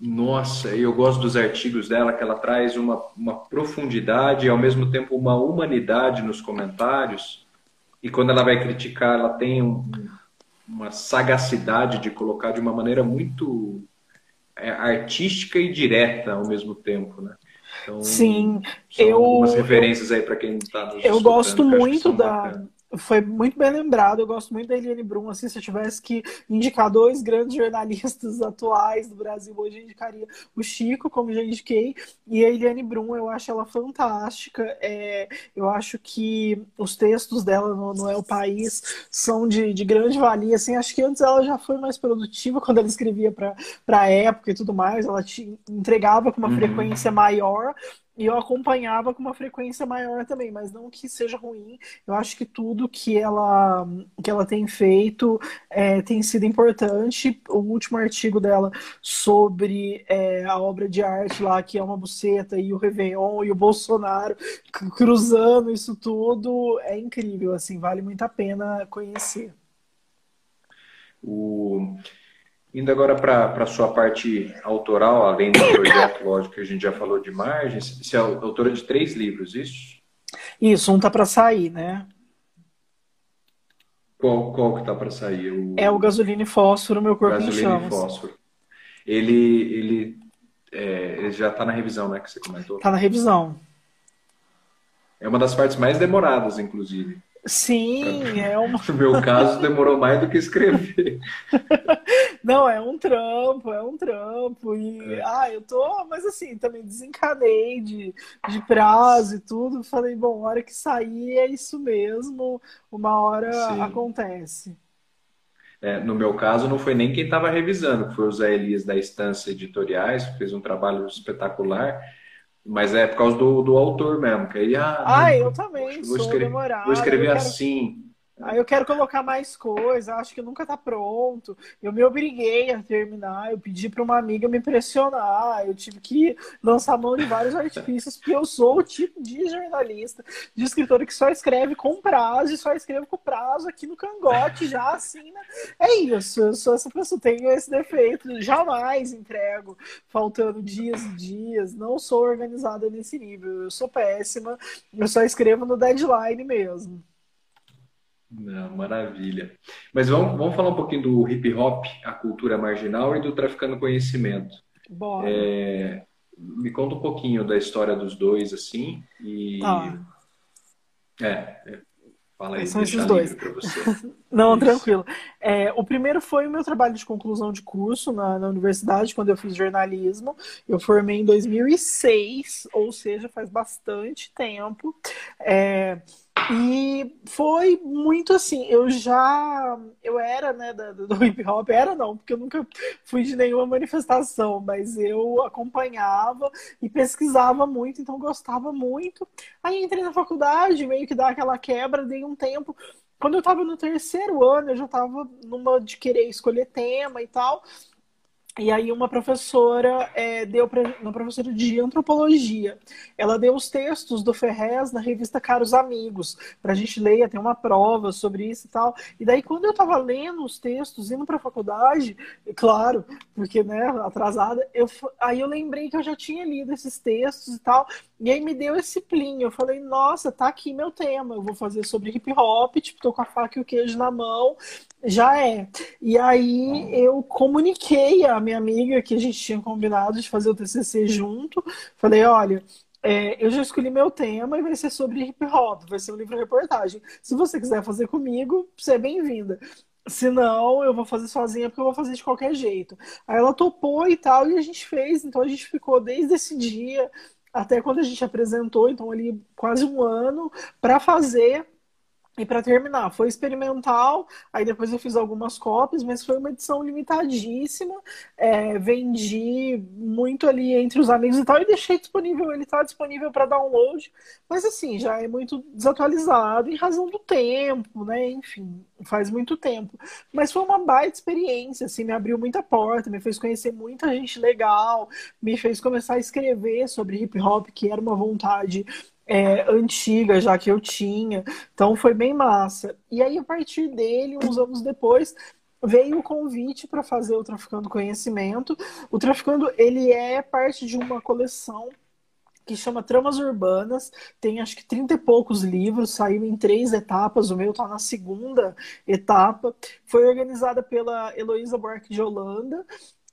Nossa, eu gosto dos artigos dela, que ela traz uma, uma profundidade e ao mesmo tempo uma humanidade nos comentários. E quando ela vai criticar, ela tem um, uma sagacidade de colocar de uma maneira muito é, artística e direta ao mesmo tempo, né? Então, Sim, eu. Algumas referências aí para quem está nos Eu gosto muito da. Bacana foi muito bem lembrado. Eu gosto muito da Eliane Brum. Assim, se eu tivesse que indicar dois grandes jornalistas [laughs] atuais do Brasil, hoje eu indicaria o Chico, como já indiquei, e a Eliane Brum. Eu acho ela fantástica. É, eu acho que os textos dela no, no É o País são de, de grande valia. Assim, acho que antes ela já foi mais produtiva quando ela escrevia para a época e tudo mais. Ela te entregava com uma uhum. frequência maior, e eu acompanhava com uma frequência maior também, mas não que seja ruim. Eu acho que tudo que ela, que ela tem feito é, tem sido importante. O último artigo dela sobre é, a obra de arte lá, que é uma buceta, e o Réveillon e o Bolsonaro cruzando isso tudo, é incrível, assim, vale muito a pena conhecer. O... Indo agora para a sua parte autoral, além do projeto, [coughs] lógico que a gente já falou de margens, você é autora de três livros, isso? Isso, um tá para sair, né? Qual, qual que tá para sair? O... É o Gasolina e Fósforo, Meu Corpo Gasolina em Chamas. e Fósforo. Ele, ele, é, ele já está na revisão, né, que você comentou? Está na revisão. É uma das partes mais demoradas, inclusive. Sim, é [laughs] uma. No meu caso, demorou mais do que escrever. [laughs] Não, é um trampo, é um trampo. E, é. ah, eu tô, mas assim, também desencanei de, de prazo e tudo. Falei, bom, hora que sair é isso mesmo, uma hora Sim. acontece. É, no meu caso, não foi nem quem estava revisando, foi o Zé Elias da Estância Editoriais, que fez um trabalho espetacular. Mas é por causa do, do autor mesmo. Que aí, ah, ah eu também vou escrever. Vou escrever assim. Aí eu quero colocar mais coisas, acho que nunca tá pronto. Eu me obriguei a terminar, eu pedi para uma amiga me pressionar, eu tive que lançar mão de vários artifícios, porque eu sou o tipo de jornalista, de escritor que só escreve com prazo e só escrevo com prazo aqui no cangote, já assim, né? É isso, eu sou essa pessoa, tenho esse defeito, jamais entrego faltando dias e dias, não sou organizada nesse nível, eu sou péssima, eu só escrevo no deadline mesmo. Não, maravilha. Mas vamos, vamos falar um pouquinho do hip hop, a cultura marginal e do traficando conhecimento. Bora. É, me conta um pouquinho da história dos dois, assim, e... Tá. É, é fala aí, São esses dois. [laughs] Não, Isso. tranquilo. É, o primeiro foi o meu trabalho de conclusão de curso na, na universidade, quando eu fiz jornalismo. Eu formei em 2006, ou seja, faz bastante tempo. É, e foi muito assim, eu já eu era, né, do, do hip hop, era não, porque eu nunca fui de nenhuma manifestação, mas eu acompanhava e pesquisava muito, então gostava muito. Aí entrei na faculdade, meio que dá aquela quebra, dei um tempo. Quando eu estava no terceiro ano, eu já estava numa de querer escolher tema e tal. E aí uma professora é, deu para uma professora de antropologia, ela deu os textos do Ferrez na revista Caros Amigos para a gente ler, tem uma prova sobre isso e tal. E daí quando eu estava lendo os textos indo para a faculdade, claro, porque né atrasada, eu aí eu lembrei que eu já tinha lido esses textos e tal. E aí me deu esse plim. Eu falei, nossa, tá aqui meu tema. Eu vou fazer sobre hip hop, tipo, tô com a faca e o queijo na mão. Já é. E aí eu comuniquei a minha amiga que a gente tinha combinado de fazer o TCC junto. Falei, olha, é, eu já escolhi meu tema e vai ser sobre hip hop, vai ser um livro reportagem. Se você quiser fazer comigo, você é bem-vinda. Se não, eu vou fazer sozinha porque eu vou fazer de qualquer jeito. Aí ela topou e tal, e a gente fez. Então a gente ficou desde esse dia até quando a gente apresentou, então ali quase um ano, para fazer e para terminar, foi experimental, aí depois eu fiz algumas cópias, mas foi uma edição limitadíssima. É, vendi muito ali entre os amigos e tal, e deixei disponível, ele está disponível para download, mas assim, já é muito desatualizado em razão do tempo, né? Enfim, faz muito tempo. Mas foi uma baita experiência, assim, me abriu muita porta, me fez conhecer muita gente legal, me fez começar a escrever sobre hip hop, que era uma vontade é, antiga já que eu tinha. Então foi bem massa. E aí, a partir dele, uns anos depois, veio o convite para fazer o Traficando Conhecimento. O Traficando, ele é parte de uma coleção que chama Tramas Urbanas, tem acho que 30 e poucos livros, saiu em três etapas, o meu está na segunda etapa. Foi organizada pela Heloísa Buarque de Holanda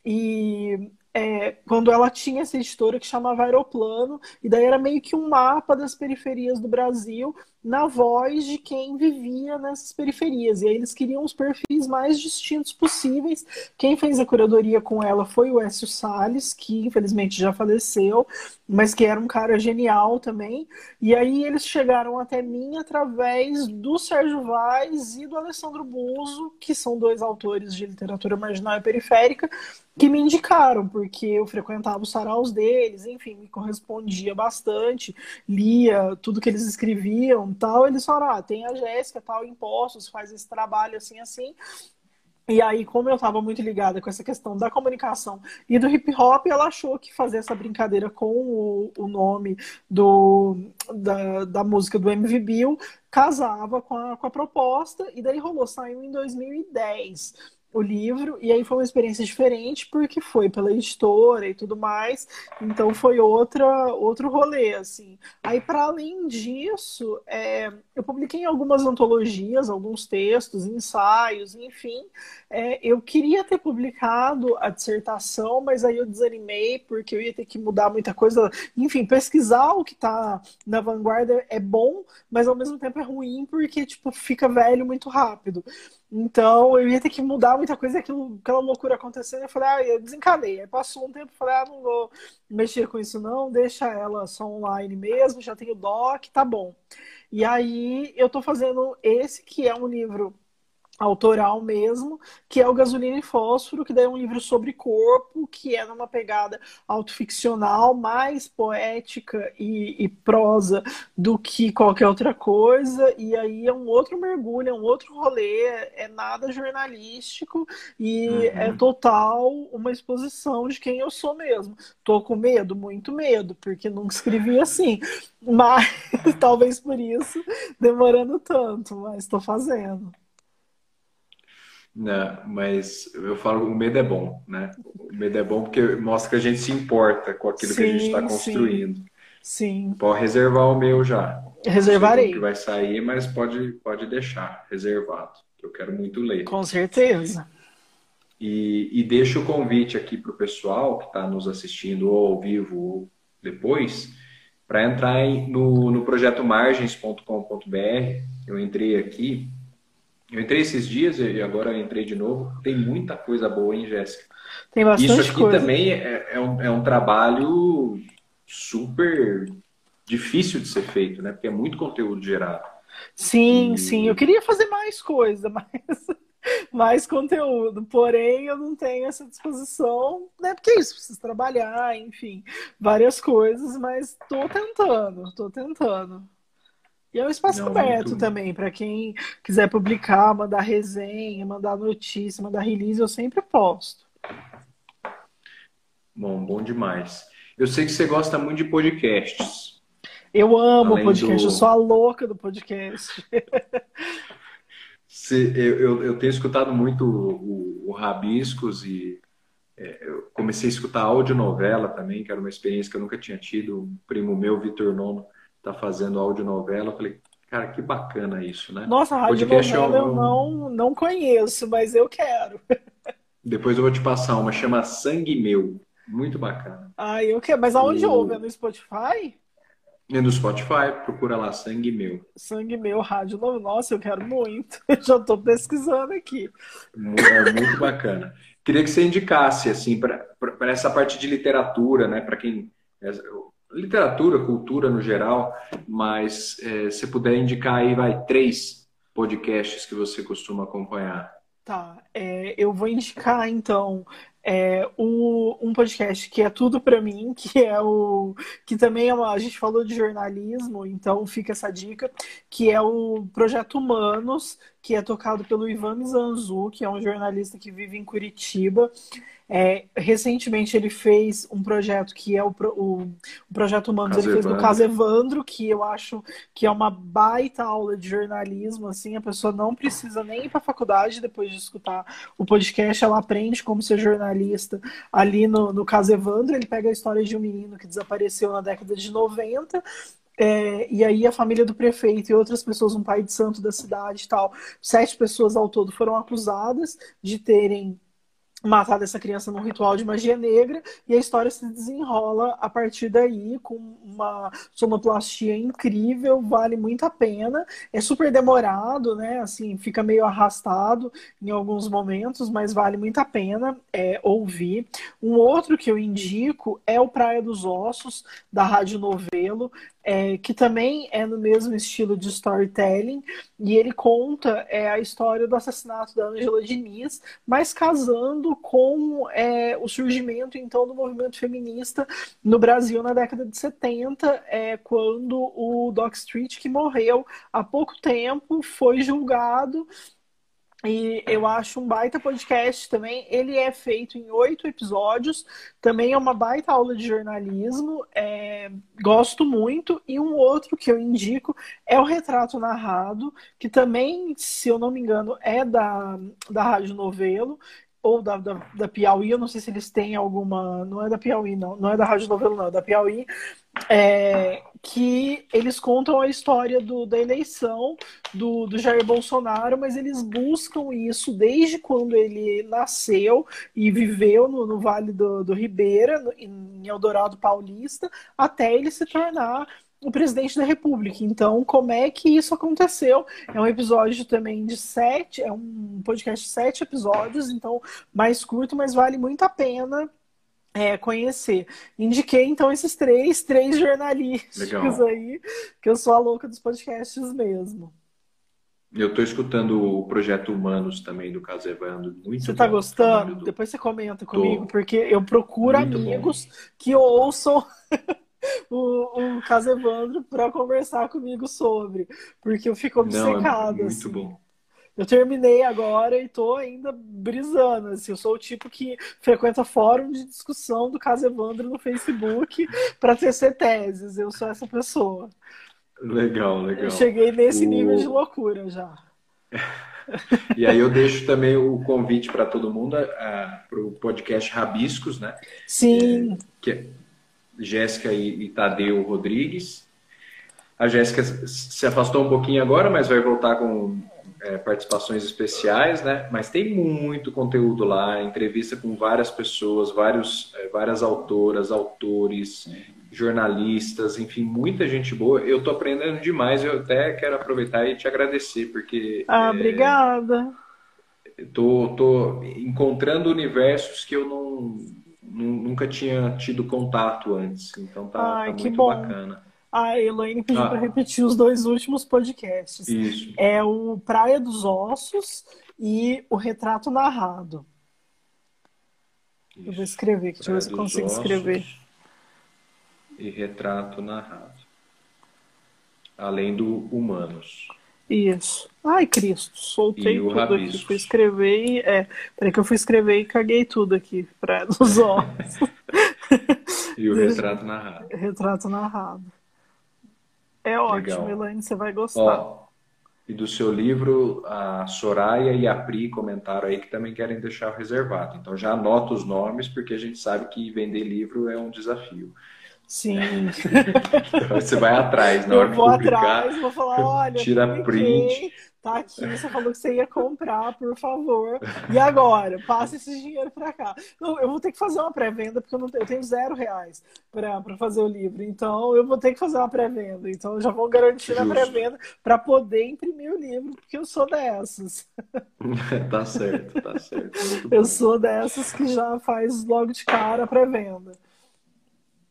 e é, quando ela tinha essa editora que chamava Aeroplano, e daí era meio que um mapa das periferias do Brasil, na voz de quem vivia nessas periferias. E aí eles queriam os perfis mais distintos possíveis. Quem fez a curadoria com ela foi o Écio Salles, que infelizmente já faleceu, mas que era um cara genial também. E aí eles chegaram até mim através do Sérgio Vaz e do Alessandro Buzo, que são dois autores de literatura marginal e periférica, que me indicaram, porque eu frequentava os saraus deles, enfim, me correspondia bastante, lia tudo que eles escreviam, tal. Eles falaram: ah, tem a Jéssica, tal, impostos, faz esse trabalho assim, assim. E aí, como eu estava muito ligada com essa questão da comunicação e do hip hop, ela achou que fazer essa brincadeira com o, o nome do, da, da música do MV Bill casava com a, com a proposta, e daí rolou, saiu em 2010 o livro, e aí foi uma experiência diferente, porque foi pela editora e tudo mais, então foi outra, outro rolê, assim. Aí, para além disso, é, eu publiquei algumas antologias, alguns textos, ensaios, enfim. É, eu queria ter publicado a dissertação, mas aí eu desanimei, porque eu ia ter que mudar muita coisa. Enfim, pesquisar o que está na vanguarda é bom, mas ao mesmo tempo é ruim, porque, tipo, fica velho muito rápido. Então eu ia ter que mudar muita coisa, aquilo, aquela loucura acontecendo. Eu falei, ah, eu desencanei. Aí passou um tempo, falei, ah, não vou mexer com isso não, deixa ela só online mesmo, já tenho doc, tá bom. E aí eu tô fazendo esse que é um livro autoral mesmo, que é o Gasolina e Fósforo, que daí é um livro sobre corpo, que é numa pegada autoficcional, mais poética e, e, prosa do que qualquer outra coisa, e aí é um outro mergulho, é um outro rolê, é, nada jornalístico e uhum. é total uma exposição de quem eu sou mesmo. Tô com medo, muito medo, porque nunca escrevi assim, mas [laughs] talvez por isso demorando tanto, mas estou fazendo. Não, mas eu falo, o medo é bom, né? O medo é bom porque mostra que a gente se importa com aquilo sim, que a gente está construindo. Sim. Pode reservar o meu já. Reservarei. que vai sair, mas pode, pode deixar reservado, que eu quero muito ler. Com certeza. E, e deixo o convite aqui para o pessoal que está nos assistindo ou ao vivo ou depois, para entrar em, no, no projeto margens.com.br. Eu entrei aqui eu entrei esses dias e agora entrei de novo. Tem muita coisa boa, hein, Jéssica? Tem bastante Isso aqui coisa. também é, é, um, é um trabalho super difícil de ser feito, né? Porque é muito conteúdo gerado. Sim, e... sim. Eu queria fazer mais coisa, [laughs] mas mais conteúdo. Porém, eu não tenho essa disposição, né? Porque é isso, preciso trabalhar, enfim, várias coisas, mas estou tentando, estou tentando. E é um espaço Não, aberto também, para quem quiser publicar, mandar resenha, mandar notícia, mandar release, eu sempre posto. Bom, bom demais. Eu sei que você gosta muito de podcasts. Eu amo Além podcast, do... eu sou a louca do podcast. [laughs] eu, eu, eu, tenho escutado muito o, o Rabiscos e é, eu comecei a escutar audionovela também, que era uma experiência que eu nunca tinha tido. Um primo meu, Vitor Nono, está fazendo audionovela. Eu falei, cara, que bacana isso, né? Nossa, a radionovela é um... eu não, não conheço, mas eu quero. [laughs] Depois eu vou te passar uma, chama Sangue Meu. Muito bacana. Ah, eu quero. Mas aonde o... ouve? É no Spotify? É no Spotify, procura lá Sangue Meu. Sangue Meu, Rádio Novo. Nossa, eu quero muito. Eu [laughs] já estou pesquisando aqui. É muito bacana. Queria que você indicasse, assim, para essa parte de literatura, né? Para quem. Literatura, cultura no geral, mas é, se puder indicar aí, vai, três podcasts que você costuma acompanhar. Tá, é, eu vou indicar então é, o, um podcast que é tudo para mim, [laughs] que é o que também é uma, a gente falou de jornalismo, então fica essa dica, que é o Projeto Humanos, que é tocado pelo Ivan Mizanzu, que é um jornalista que vive em Curitiba. É, recentemente ele fez um projeto que é o, o, o Projeto Humanos, ele fez no Caso Evandro, que eu acho que é uma baita aula de jornalismo, assim, a pessoa não precisa nem ir para a faculdade depois de escutar o podcast, ela aprende como ser jornalista ali no, no Caso Evandro, ele pega a história de um menino que desapareceu na década de 90 é, e aí a família do prefeito e outras pessoas, um pai de santo da cidade e tal, sete pessoas ao todo foram acusadas de terem matar essa criança num ritual de magia negra e a história se desenrola a partir daí com uma sonoplastia incrível, vale muito a pena. É super demorado, né? Assim, fica meio arrastado em alguns momentos, mas vale muito a pena é, ouvir. Um outro que eu indico é o Praia dos Ossos da Rádio Novelo é, que também é no mesmo estilo de storytelling, e ele conta é, a história do assassinato da Angela Diniz, mas casando com é, o surgimento então do movimento feminista no Brasil na década de 70, é, quando o Doc Street, que morreu há pouco tempo, foi julgado e eu acho um baita podcast também. Ele é feito em oito episódios. Também é uma baita aula de jornalismo. É... Gosto muito. E um outro que eu indico é o Retrato Narrado, que também, se eu não me engano, é da, da Rádio Novelo ou da, da, da, Piauí, eu não sei se eles têm alguma. Não é da Piauí, não. Não é da Rádio Novelo, não. É da Piauí. É, que eles contam a história do, da eleição do, do Jair Bolsonaro, mas eles buscam isso desde quando ele nasceu e viveu no, no Vale do, do Ribeira, no, em Eldorado Paulista, até ele se tornar o presidente da República. Então, como é que isso aconteceu? É um episódio também de sete, é um podcast de sete episódios, então mais curto, mas vale muito a pena é, conhecer. Indiquei então esses três, três jornalísticos Legal. aí, que eu sou a louca dos podcasts mesmo. Eu estou escutando o projeto Humanos também do Caso Evandro. Muito você está gostando? Do... Depois você comenta comigo, tô. porque eu procuro muito amigos bom. que ouçam [laughs] [laughs] o, o Caso Evandro para conversar comigo sobre, porque eu fico obcecada. Não, é muito assim. bom. Eu terminei agora e tô ainda brisando. Assim, eu sou o tipo que frequenta fórum de discussão do caso Evandro no Facebook para tecer teses. Eu sou essa pessoa. Legal, legal. Eu cheguei nesse o... nível de loucura já. [laughs] e aí eu deixo também o convite para todo mundo para o podcast Rabiscos, né? Sim. É, que é Jéssica e, e Tadeu Rodrigues. A Jéssica se afastou um pouquinho agora, mas vai voltar com é, participações especiais, né? Mas tem muito conteúdo lá, entrevista com várias pessoas, vários, é, várias autoras, autores, jornalistas, enfim, muita gente boa. Eu tô aprendendo demais, eu até quero aproveitar e te agradecer, porque. Ah, é, obrigada. Tô, tô encontrando universos que eu não, nunca tinha tido contato antes. Então tá, Ai, tá muito bom. bacana. A Elaine pediu ah. para repetir os dois últimos podcasts. Isso. É o Praia dos Ossos e o Retrato Narrado. Isso. Eu vou escrever, deixa eu ver se consigo escrever. E Retrato Narrado. Além do Humanos. Isso. Ai, Cristo, soltei tudo aqui. Fui escrever e. É, peraí que eu fui escrever e caguei tudo aqui. Praia [laughs] dos Ossos. E o retrato [laughs] narrado. Retrato narrado. É ótimo, Legal. Elaine, você vai gostar. Ó, e do seu livro, a Soraya e a Pri comentaram aí que também querem deixar reservado. Então já anota os nomes, porque a gente sabe que vender livro é um desafio. Sim. [laughs] você vai atrás na hora Eu vou atrás, vou falar, [laughs] olha, tira print. Tá aqui, você falou que você ia comprar, por favor. E agora? Passa esse dinheiro para cá. Não, eu vou ter que fazer uma pré-venda, porque eu, não tenho, eu tenho zero reais para fazer o livro. Então, eu vou ter que fazer uma pré-venda. Então, eu já vou garantir Justo. a pré-venda para poder imprimir o livro, porque eu sou dessas. [laughs] tá certo, tá certo. eu sou dessas que já faz logo de cara a pré-venda.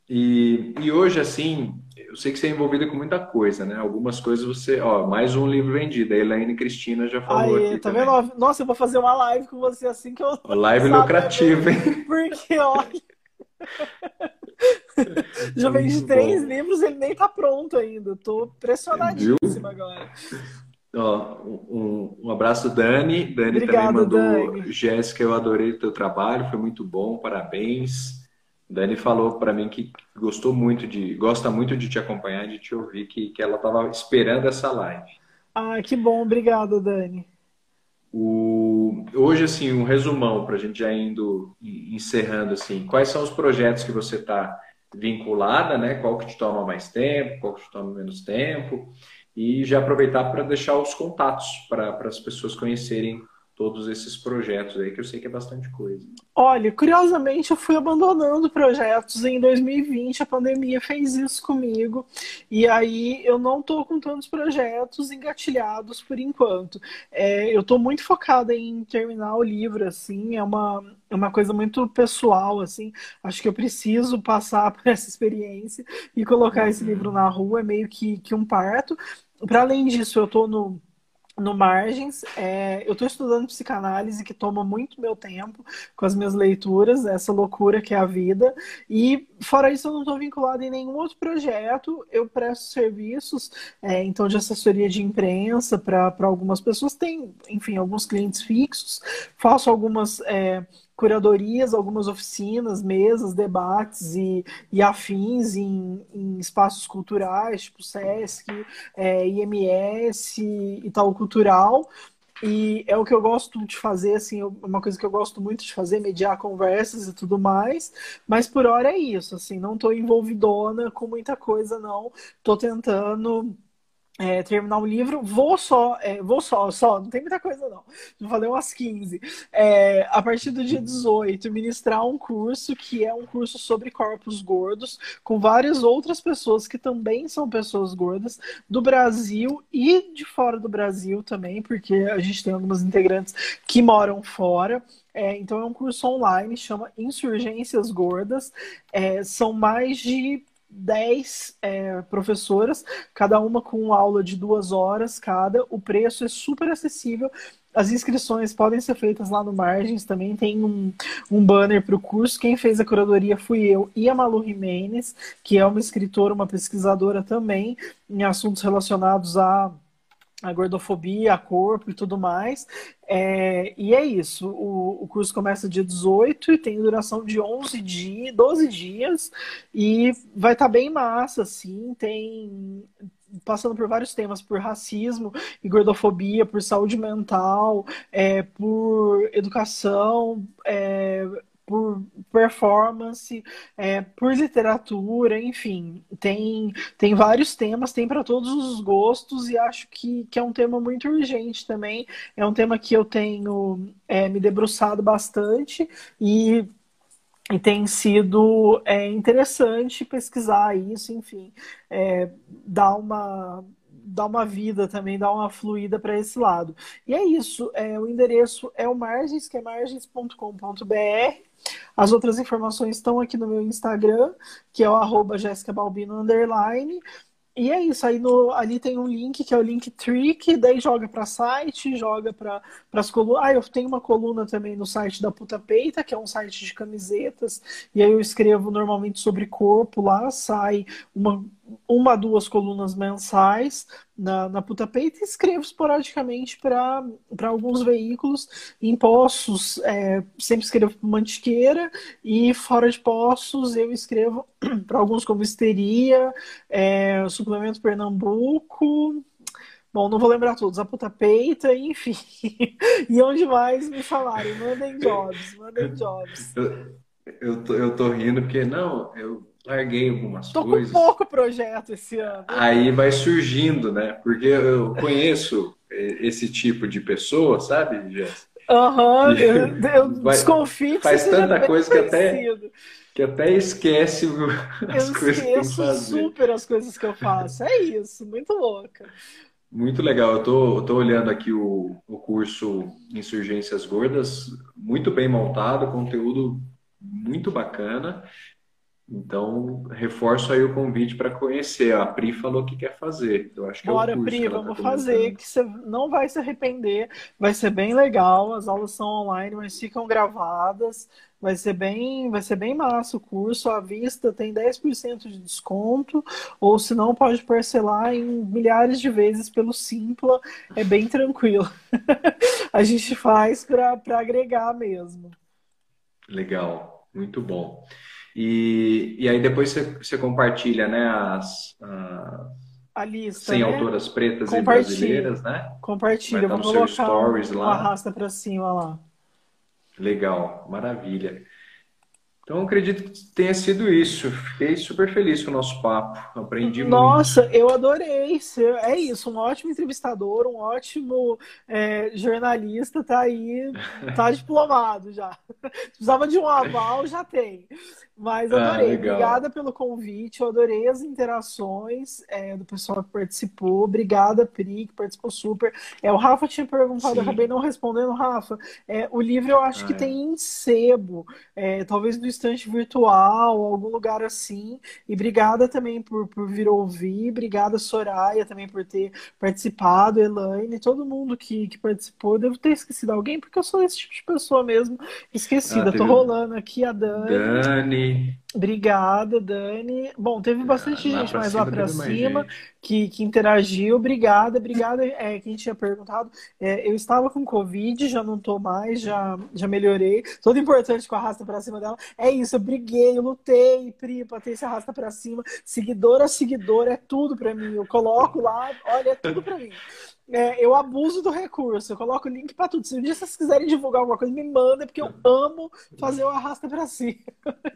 E, e hoje, assim, eu sei que você é envolvida com muita coisa, né? Algumas coisas você. Ó, mais um livro vendido. A Elaine Cristina já falou. Aí, aqui tá também. vendo? Nossa, eu vou fazer uma live com você assim que eu. Live lucrativa, hein? [laughs] Porque, olha. [laughs] já vendi três livros, ele nem tá pronto ainda. tô pressionadíssima agora. Ó, um, um, abraço, Dani. Dani Obrigado, também mandou. Jéssica, eu adorei o teu trabalho, foi muito bom, parabéns. Dani falou para mim que gostou muito de, gosta muito de te acompanhar, de te ouvir, que, que ela estava esperando essa live. Ah, que bom, obrigado, Dani. O, hoje, assim, um resumão para a gente já indo encerrando, assim, quais são os projetos que você está vinculada, né? Qual que te toma mais tempo, qual que te toma menos tempo, e já aproveitar para deixar os contatos para as pessoas conhecerem todos esses projetos aí, que eu sei que é bastante coisa. Olha, curiosamente eu fui abandonando projetos em 2020, a pandemia fez isso comigo, e aí eu não estou com tantos projetos engatilhados por enquanto. É, eu estou muito focada em terminar o livro, assim, é uma, é uma coisa muito pessoal, assim, acho que eu preciso passar [laughs] por essa experiência e colocar esse livro na rua, é meio que, que um parto. Para além disso, eu estou no no Margens. É, eu estou estudando psicanálise, que toma muito meu tempo com as minhas leituras, essa loucura que é a vida. E, fora isso, eu não estou vinculada em nenhum outro projeto. Eu presto serviços, é, então, de assessoria de imprensa para algumas pessoas. Tem, enfim, alguns clientes fixos. Faço algumas. É, curadorias, algumas oficinas, mesas, debates e, e afins em, em espaços culturais, tipo SESC, é, IMS, Itaú Cultural. E é o que eu gosto de fazer, assim, uma coisa que eu gosto muito de fazer, mediar conversas e tudo mais. Mas por hora é isso, assim, não estou envolvidona com muita coisa, não. Estou tentando é, terminar o livro, vou só, é, vou só, só, não tem muita coisa não. Vou fazer umas 15. É, a partir do dia 18, ministrar um curso que é um curso sobre corpos gordos, com várias outras pessoas que também são pessoas gordas, do Brasil e de fora do Brasil também, porque a gente tem algumas integrantes que moram fora. É, então é um curso online, chama Insurgências Gordas. É, são mais de 10 é, professoras, cada uma com aula de duas horas cada. O preço é super acessível. As inscrições podem ser feitas lá no Margens, também tem um, um banner para o curso. Quem fez a curadoria fui eu e a Malu Jimenez, que é uma escritora, uma pesquisadora também em assuntos relacionados a a gordofobia, a corpo e tudo mais. É, e é isso. O, o, curso começa dia 18 e tem duração de 11 dias, 12 dias. E vai estar tá bem massa, assim. Tem. Passando por vários temas, por racismo e gordofobia, por saúde mental, é, por educação, é, por performance, é, por literatura, enfim, tem, tem vários temas, tem para todos os gostos e acho que, que é um tema muito urgente também. É um tema que eu tenho é, me debruçado bastante e, e tem sido é, interessante pesquisar isso, enfim, é, dar uma dar uma vida também, dar uma fluida para esse lado. E é isso. É, o endereço é o margens, que é margens.com.br. As outras informações estão aqui no meu Instagram, que é o arroba. E é isso, aí no, ali tem um link que é o link Trick, daí joga para site, joga para as colunas. Ah, eu tenho uma coluna também no site da Puta Peita, que é um site de camisetas, e aí eu escrevo normalmente sobre corpo lá, sai uma uma, duas colunas mensais na, na Puta Peita e escrevo esporadicamente para alguns veículos. Em Poços, é, sempre escrevo para Mantiqueira e fora de Poços eu escrevo [clears throat] para alguns como Histeria, é, Suplemento Pernambuco, Bom, não vou lembrar todos, a puta peita, enfim. [laughs] e onde mais me falarem, mandem jobs, mandem jobs. Eu, eu, tô, eu tô rindo porque, não, eu larguei algumas tô coisas. Tô com pouco projeto esse ano. Aí vai surgindo, né? Porque eu conheço esse tipo de pessoa, sabe, Jéssica? Aham, uhum, eu, eu [laughs] vai, desconfio que Faz tanta coisa que até, que até esquece [laughs] as eu coisas que que fazer. super as coisas que eu faço. É isso, muito louca. Muito legal. Eu tô, tô olhando aqui o, o curso Insurgências Gordas, muito bem montado, conteúdo muito bacana. Então, reforço aí o convite para conhecer. A Pri falou que quer fazer. Eu acho que Bora, é o curso Pri, ela vamos tá fazer, que você não vai se arrepender. Vai ser bem legal. As aulas são online, mas ficam gravadas. Vai ser bem, vai ser bem massa o curso. À vista tem 10% de desconto, ou se não, pode parcelar em milhares de vezes pelo Simpla. É bem tranquilo. [laughs] A gente faz para agregar mesmo. Legal, muito bom. E, e aí depois você, você compartilha, né, as, as a lista, 100 né? autoras pretas e brasileiras, né? Compartilha, Vai no seu colocar stories lá. arrasta para cima lá. Legal, maravilha. Então, acredito que tenha sido isso. Fiquei super feliz com o nosso papo. Aprendi Nossa, muito. eu adorei. É isso, um ótimo entrevistador, um ótimo é, jornalista, tá aí, tá [laughs] diplomado já. [laughs] Precisava de um aval, já tem. Mas Ah, adorei. legal. Obrigada pelo convite, eu adorei as interações é, do pessoal que participou. Obrigada, Pri, que participou super. É, o Rafa tinha perguntado, eu Sim. acabei não respondendo, Rafa. É, o livro eu acho Ah, que é. tem em sebo, é, talvez no estante virtual, algum lugar assim. E obrigada também por, por vir ouvir. Obrigada, Soraya, também por ter participado, Elaine, todo mundo que, que participou. Eu devo ter esquecido alguém, porque eu sou esse tipo de pessoa mesmo, esquecida. Ah, Tô rolando aqui a Dani. Dani, Obrigada, Dani. Bom, teve bastante gente mais lá cima mais cima que, que interagiu. Obrigada, obrigada. É, quem tinha perguntado, é, eu estava com Covid, já não tô mais, já, já melhorei. Tudo importante com a arrasta pra cima dela. É isso, eu briguei, eu lutei, Pri, pra ter esse arrasta pra cima. Seguidor a seguidor, é tudo pra mim. Eu coloco lá, olha, é tudo pra mim. É, eu abuso do recurso, eu coloco o link pra tudo. Se um dia vocês quiserem divulgar alguma coisa, me manda, porque eu amo fazer o arrasta pra cima.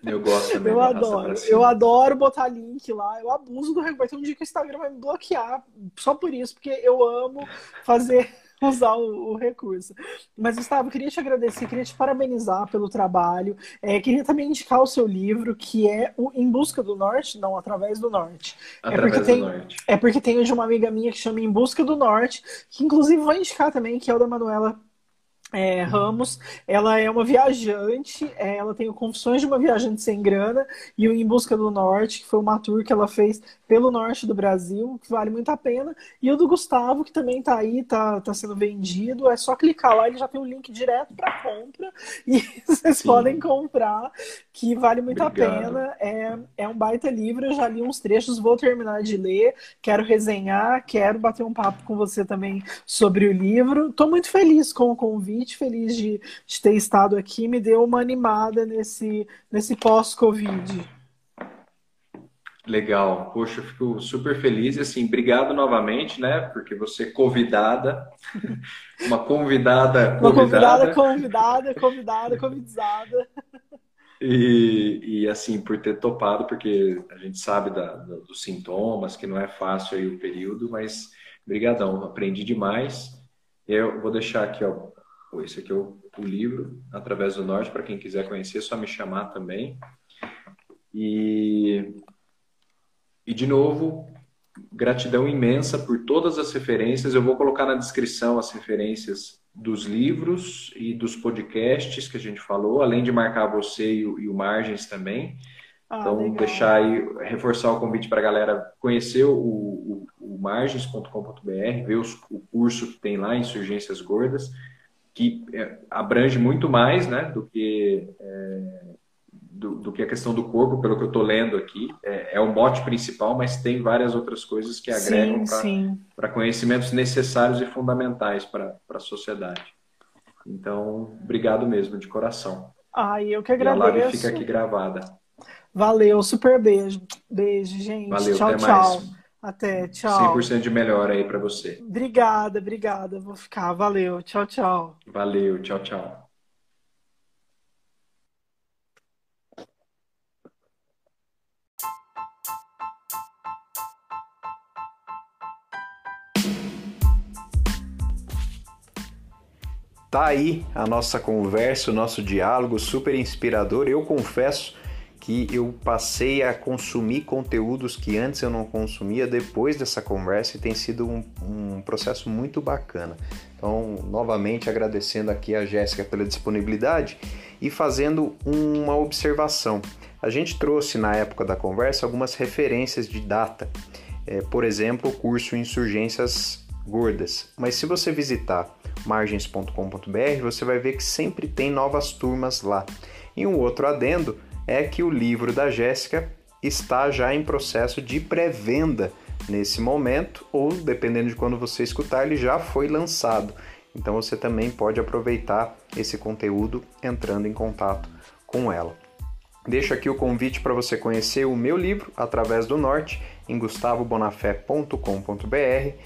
Eu gosto também Eu adoro, eu adoro botar link lá, eu abuso do recurso. Vai ter um dia que o Instagram vai me bloquear só por isso, porque eu amo fazer, [laughs] usar o, o recurso. Mas, Gustavo, queria te agradecer, queria te parabenizar pelo trabalho, é, queria também indicar o seu livro, que é o Em Busca do Norte, não, Através do Norte. Através do tem- Norte. É porque tem de uma amiga minha que chama Em Busca do Norte, que inclusive vou indicar também, que é o da Manuela é, Ramos. Ela é uma viajante, é, ela tem o Confissões de uma Viajante Sem Grana e o Em Busca do Norte, que foi uma tour que ela fez pelo norte do Brasil, que vale muito a pena. E o do Gustavo, que também tá aí, tá, tá sendo vendido. É só clicar lá, ele já tem um link direto para compra [laughs] e vocês Sim. podem comprar, que vale muito Obrigado. a pena. É, é um baita livro, eu já li uns trechos, vou terminar de ler, quero resenhar, quero bater um papo com você também sobre o livro. Estou muito feliz com o convite, feliz de, de ter estado aqui, me deu uma animada nesse, nesse pós-Covid. Legal. Poxa, eu fico super feliz e assim, obrigado novamente, né? Porque você é convidada, [laughs] uma convidada Uma convidada convidada, convidada, convidada, convidada. e, e assim, por ter topado, porque a gente sabe da- da- dos sintomas, que não é fácil aí o período, mas brigadão, aprendi demais. Eu vou deixar aqui, ó, esse aqui é o, o livro, Através do Norte, para quem quiser conhecer, é só me chamar também. E E de novo, gratidão imensa por todas as referências. Eu vou colocar na descrição as referências dos livros e dos podcasts que a gente falou, além de marcar você e o, e o Margens também. Ah, Então, legal. deixar aí, reforçar o convite para a galera conhecer o, o, o margens.com.br, ver os- o curso que tem lá, Insurgências Gordas, que é, abrange muito mais né, do que é, do, do, que a questão do corpo, pelo que eu estou lendo aqui. É, é, o mote principal, mas tem várias outras coisas que agregam para conhecimentos necessários e fundamentais para a sociedade. Então, obrigado mesmo, de coração. Ai, eu que agradeço. E a live fica aqui gravada. Valeu, super beijo. Beijo, gente. Valeu, tchau, até tchau. Mais. Até, tchau. 100% de melhor aí para você. Obrigada, obrigada. Vou ficar. Valeu. Tchau, tchau. Valeu, tchau, tchau. Tá aí a nossa conversa, o nosso diálogo super inspirador. Eu confesso que eu passei a consumir conteúdos que antes eu não consumia depois dessa conversa e tem sido um, um processo muito bacana. Então, novamente agradecendo aqui a Jéssica pela disponibilidade e fazendo uma observação. A gente trouxe na época da conversa algumas referências de data, é, por exemplo, o curso Insurgências Gordas. Mas se você visitar margens.com.br, você vai ver que sempre tem novas turmas lá. E um outro adendo é que o livro da Jéssica está já em processo de pré-venda nesse momento, ou dependendo de quando você escutar, ele já foi lançado. Então você também pode aproveitar esse conteúdo entrando em contato com ela. Deixo aqui o convite para você conhecer o meu livro Através do Norte em gustavobonafé.com.br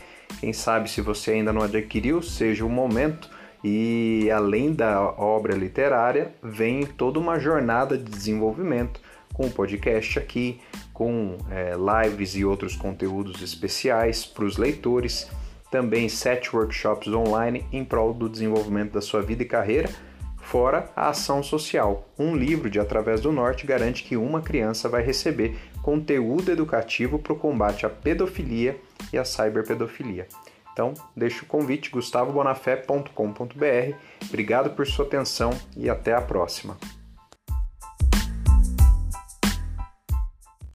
quem sabe se você ainda não adquiriu, seja o momento. E além da obra literária, vem toda uma jornada de desenvolvimento com o podcast aqui, com é, lives e outros conteúdos especiais para os leitores, também sete workshops online em prol do desenvolvimento da sua vida e carreira, fora a ação social. Um livro de Através do Norte garante que uma criança vai receber conteúdo educativo para o combate à pedofilia e à cyberpedofilia. Então, deixo o convite gustavobonafé.com.br. Obrigado por sua atenção e até a próxima.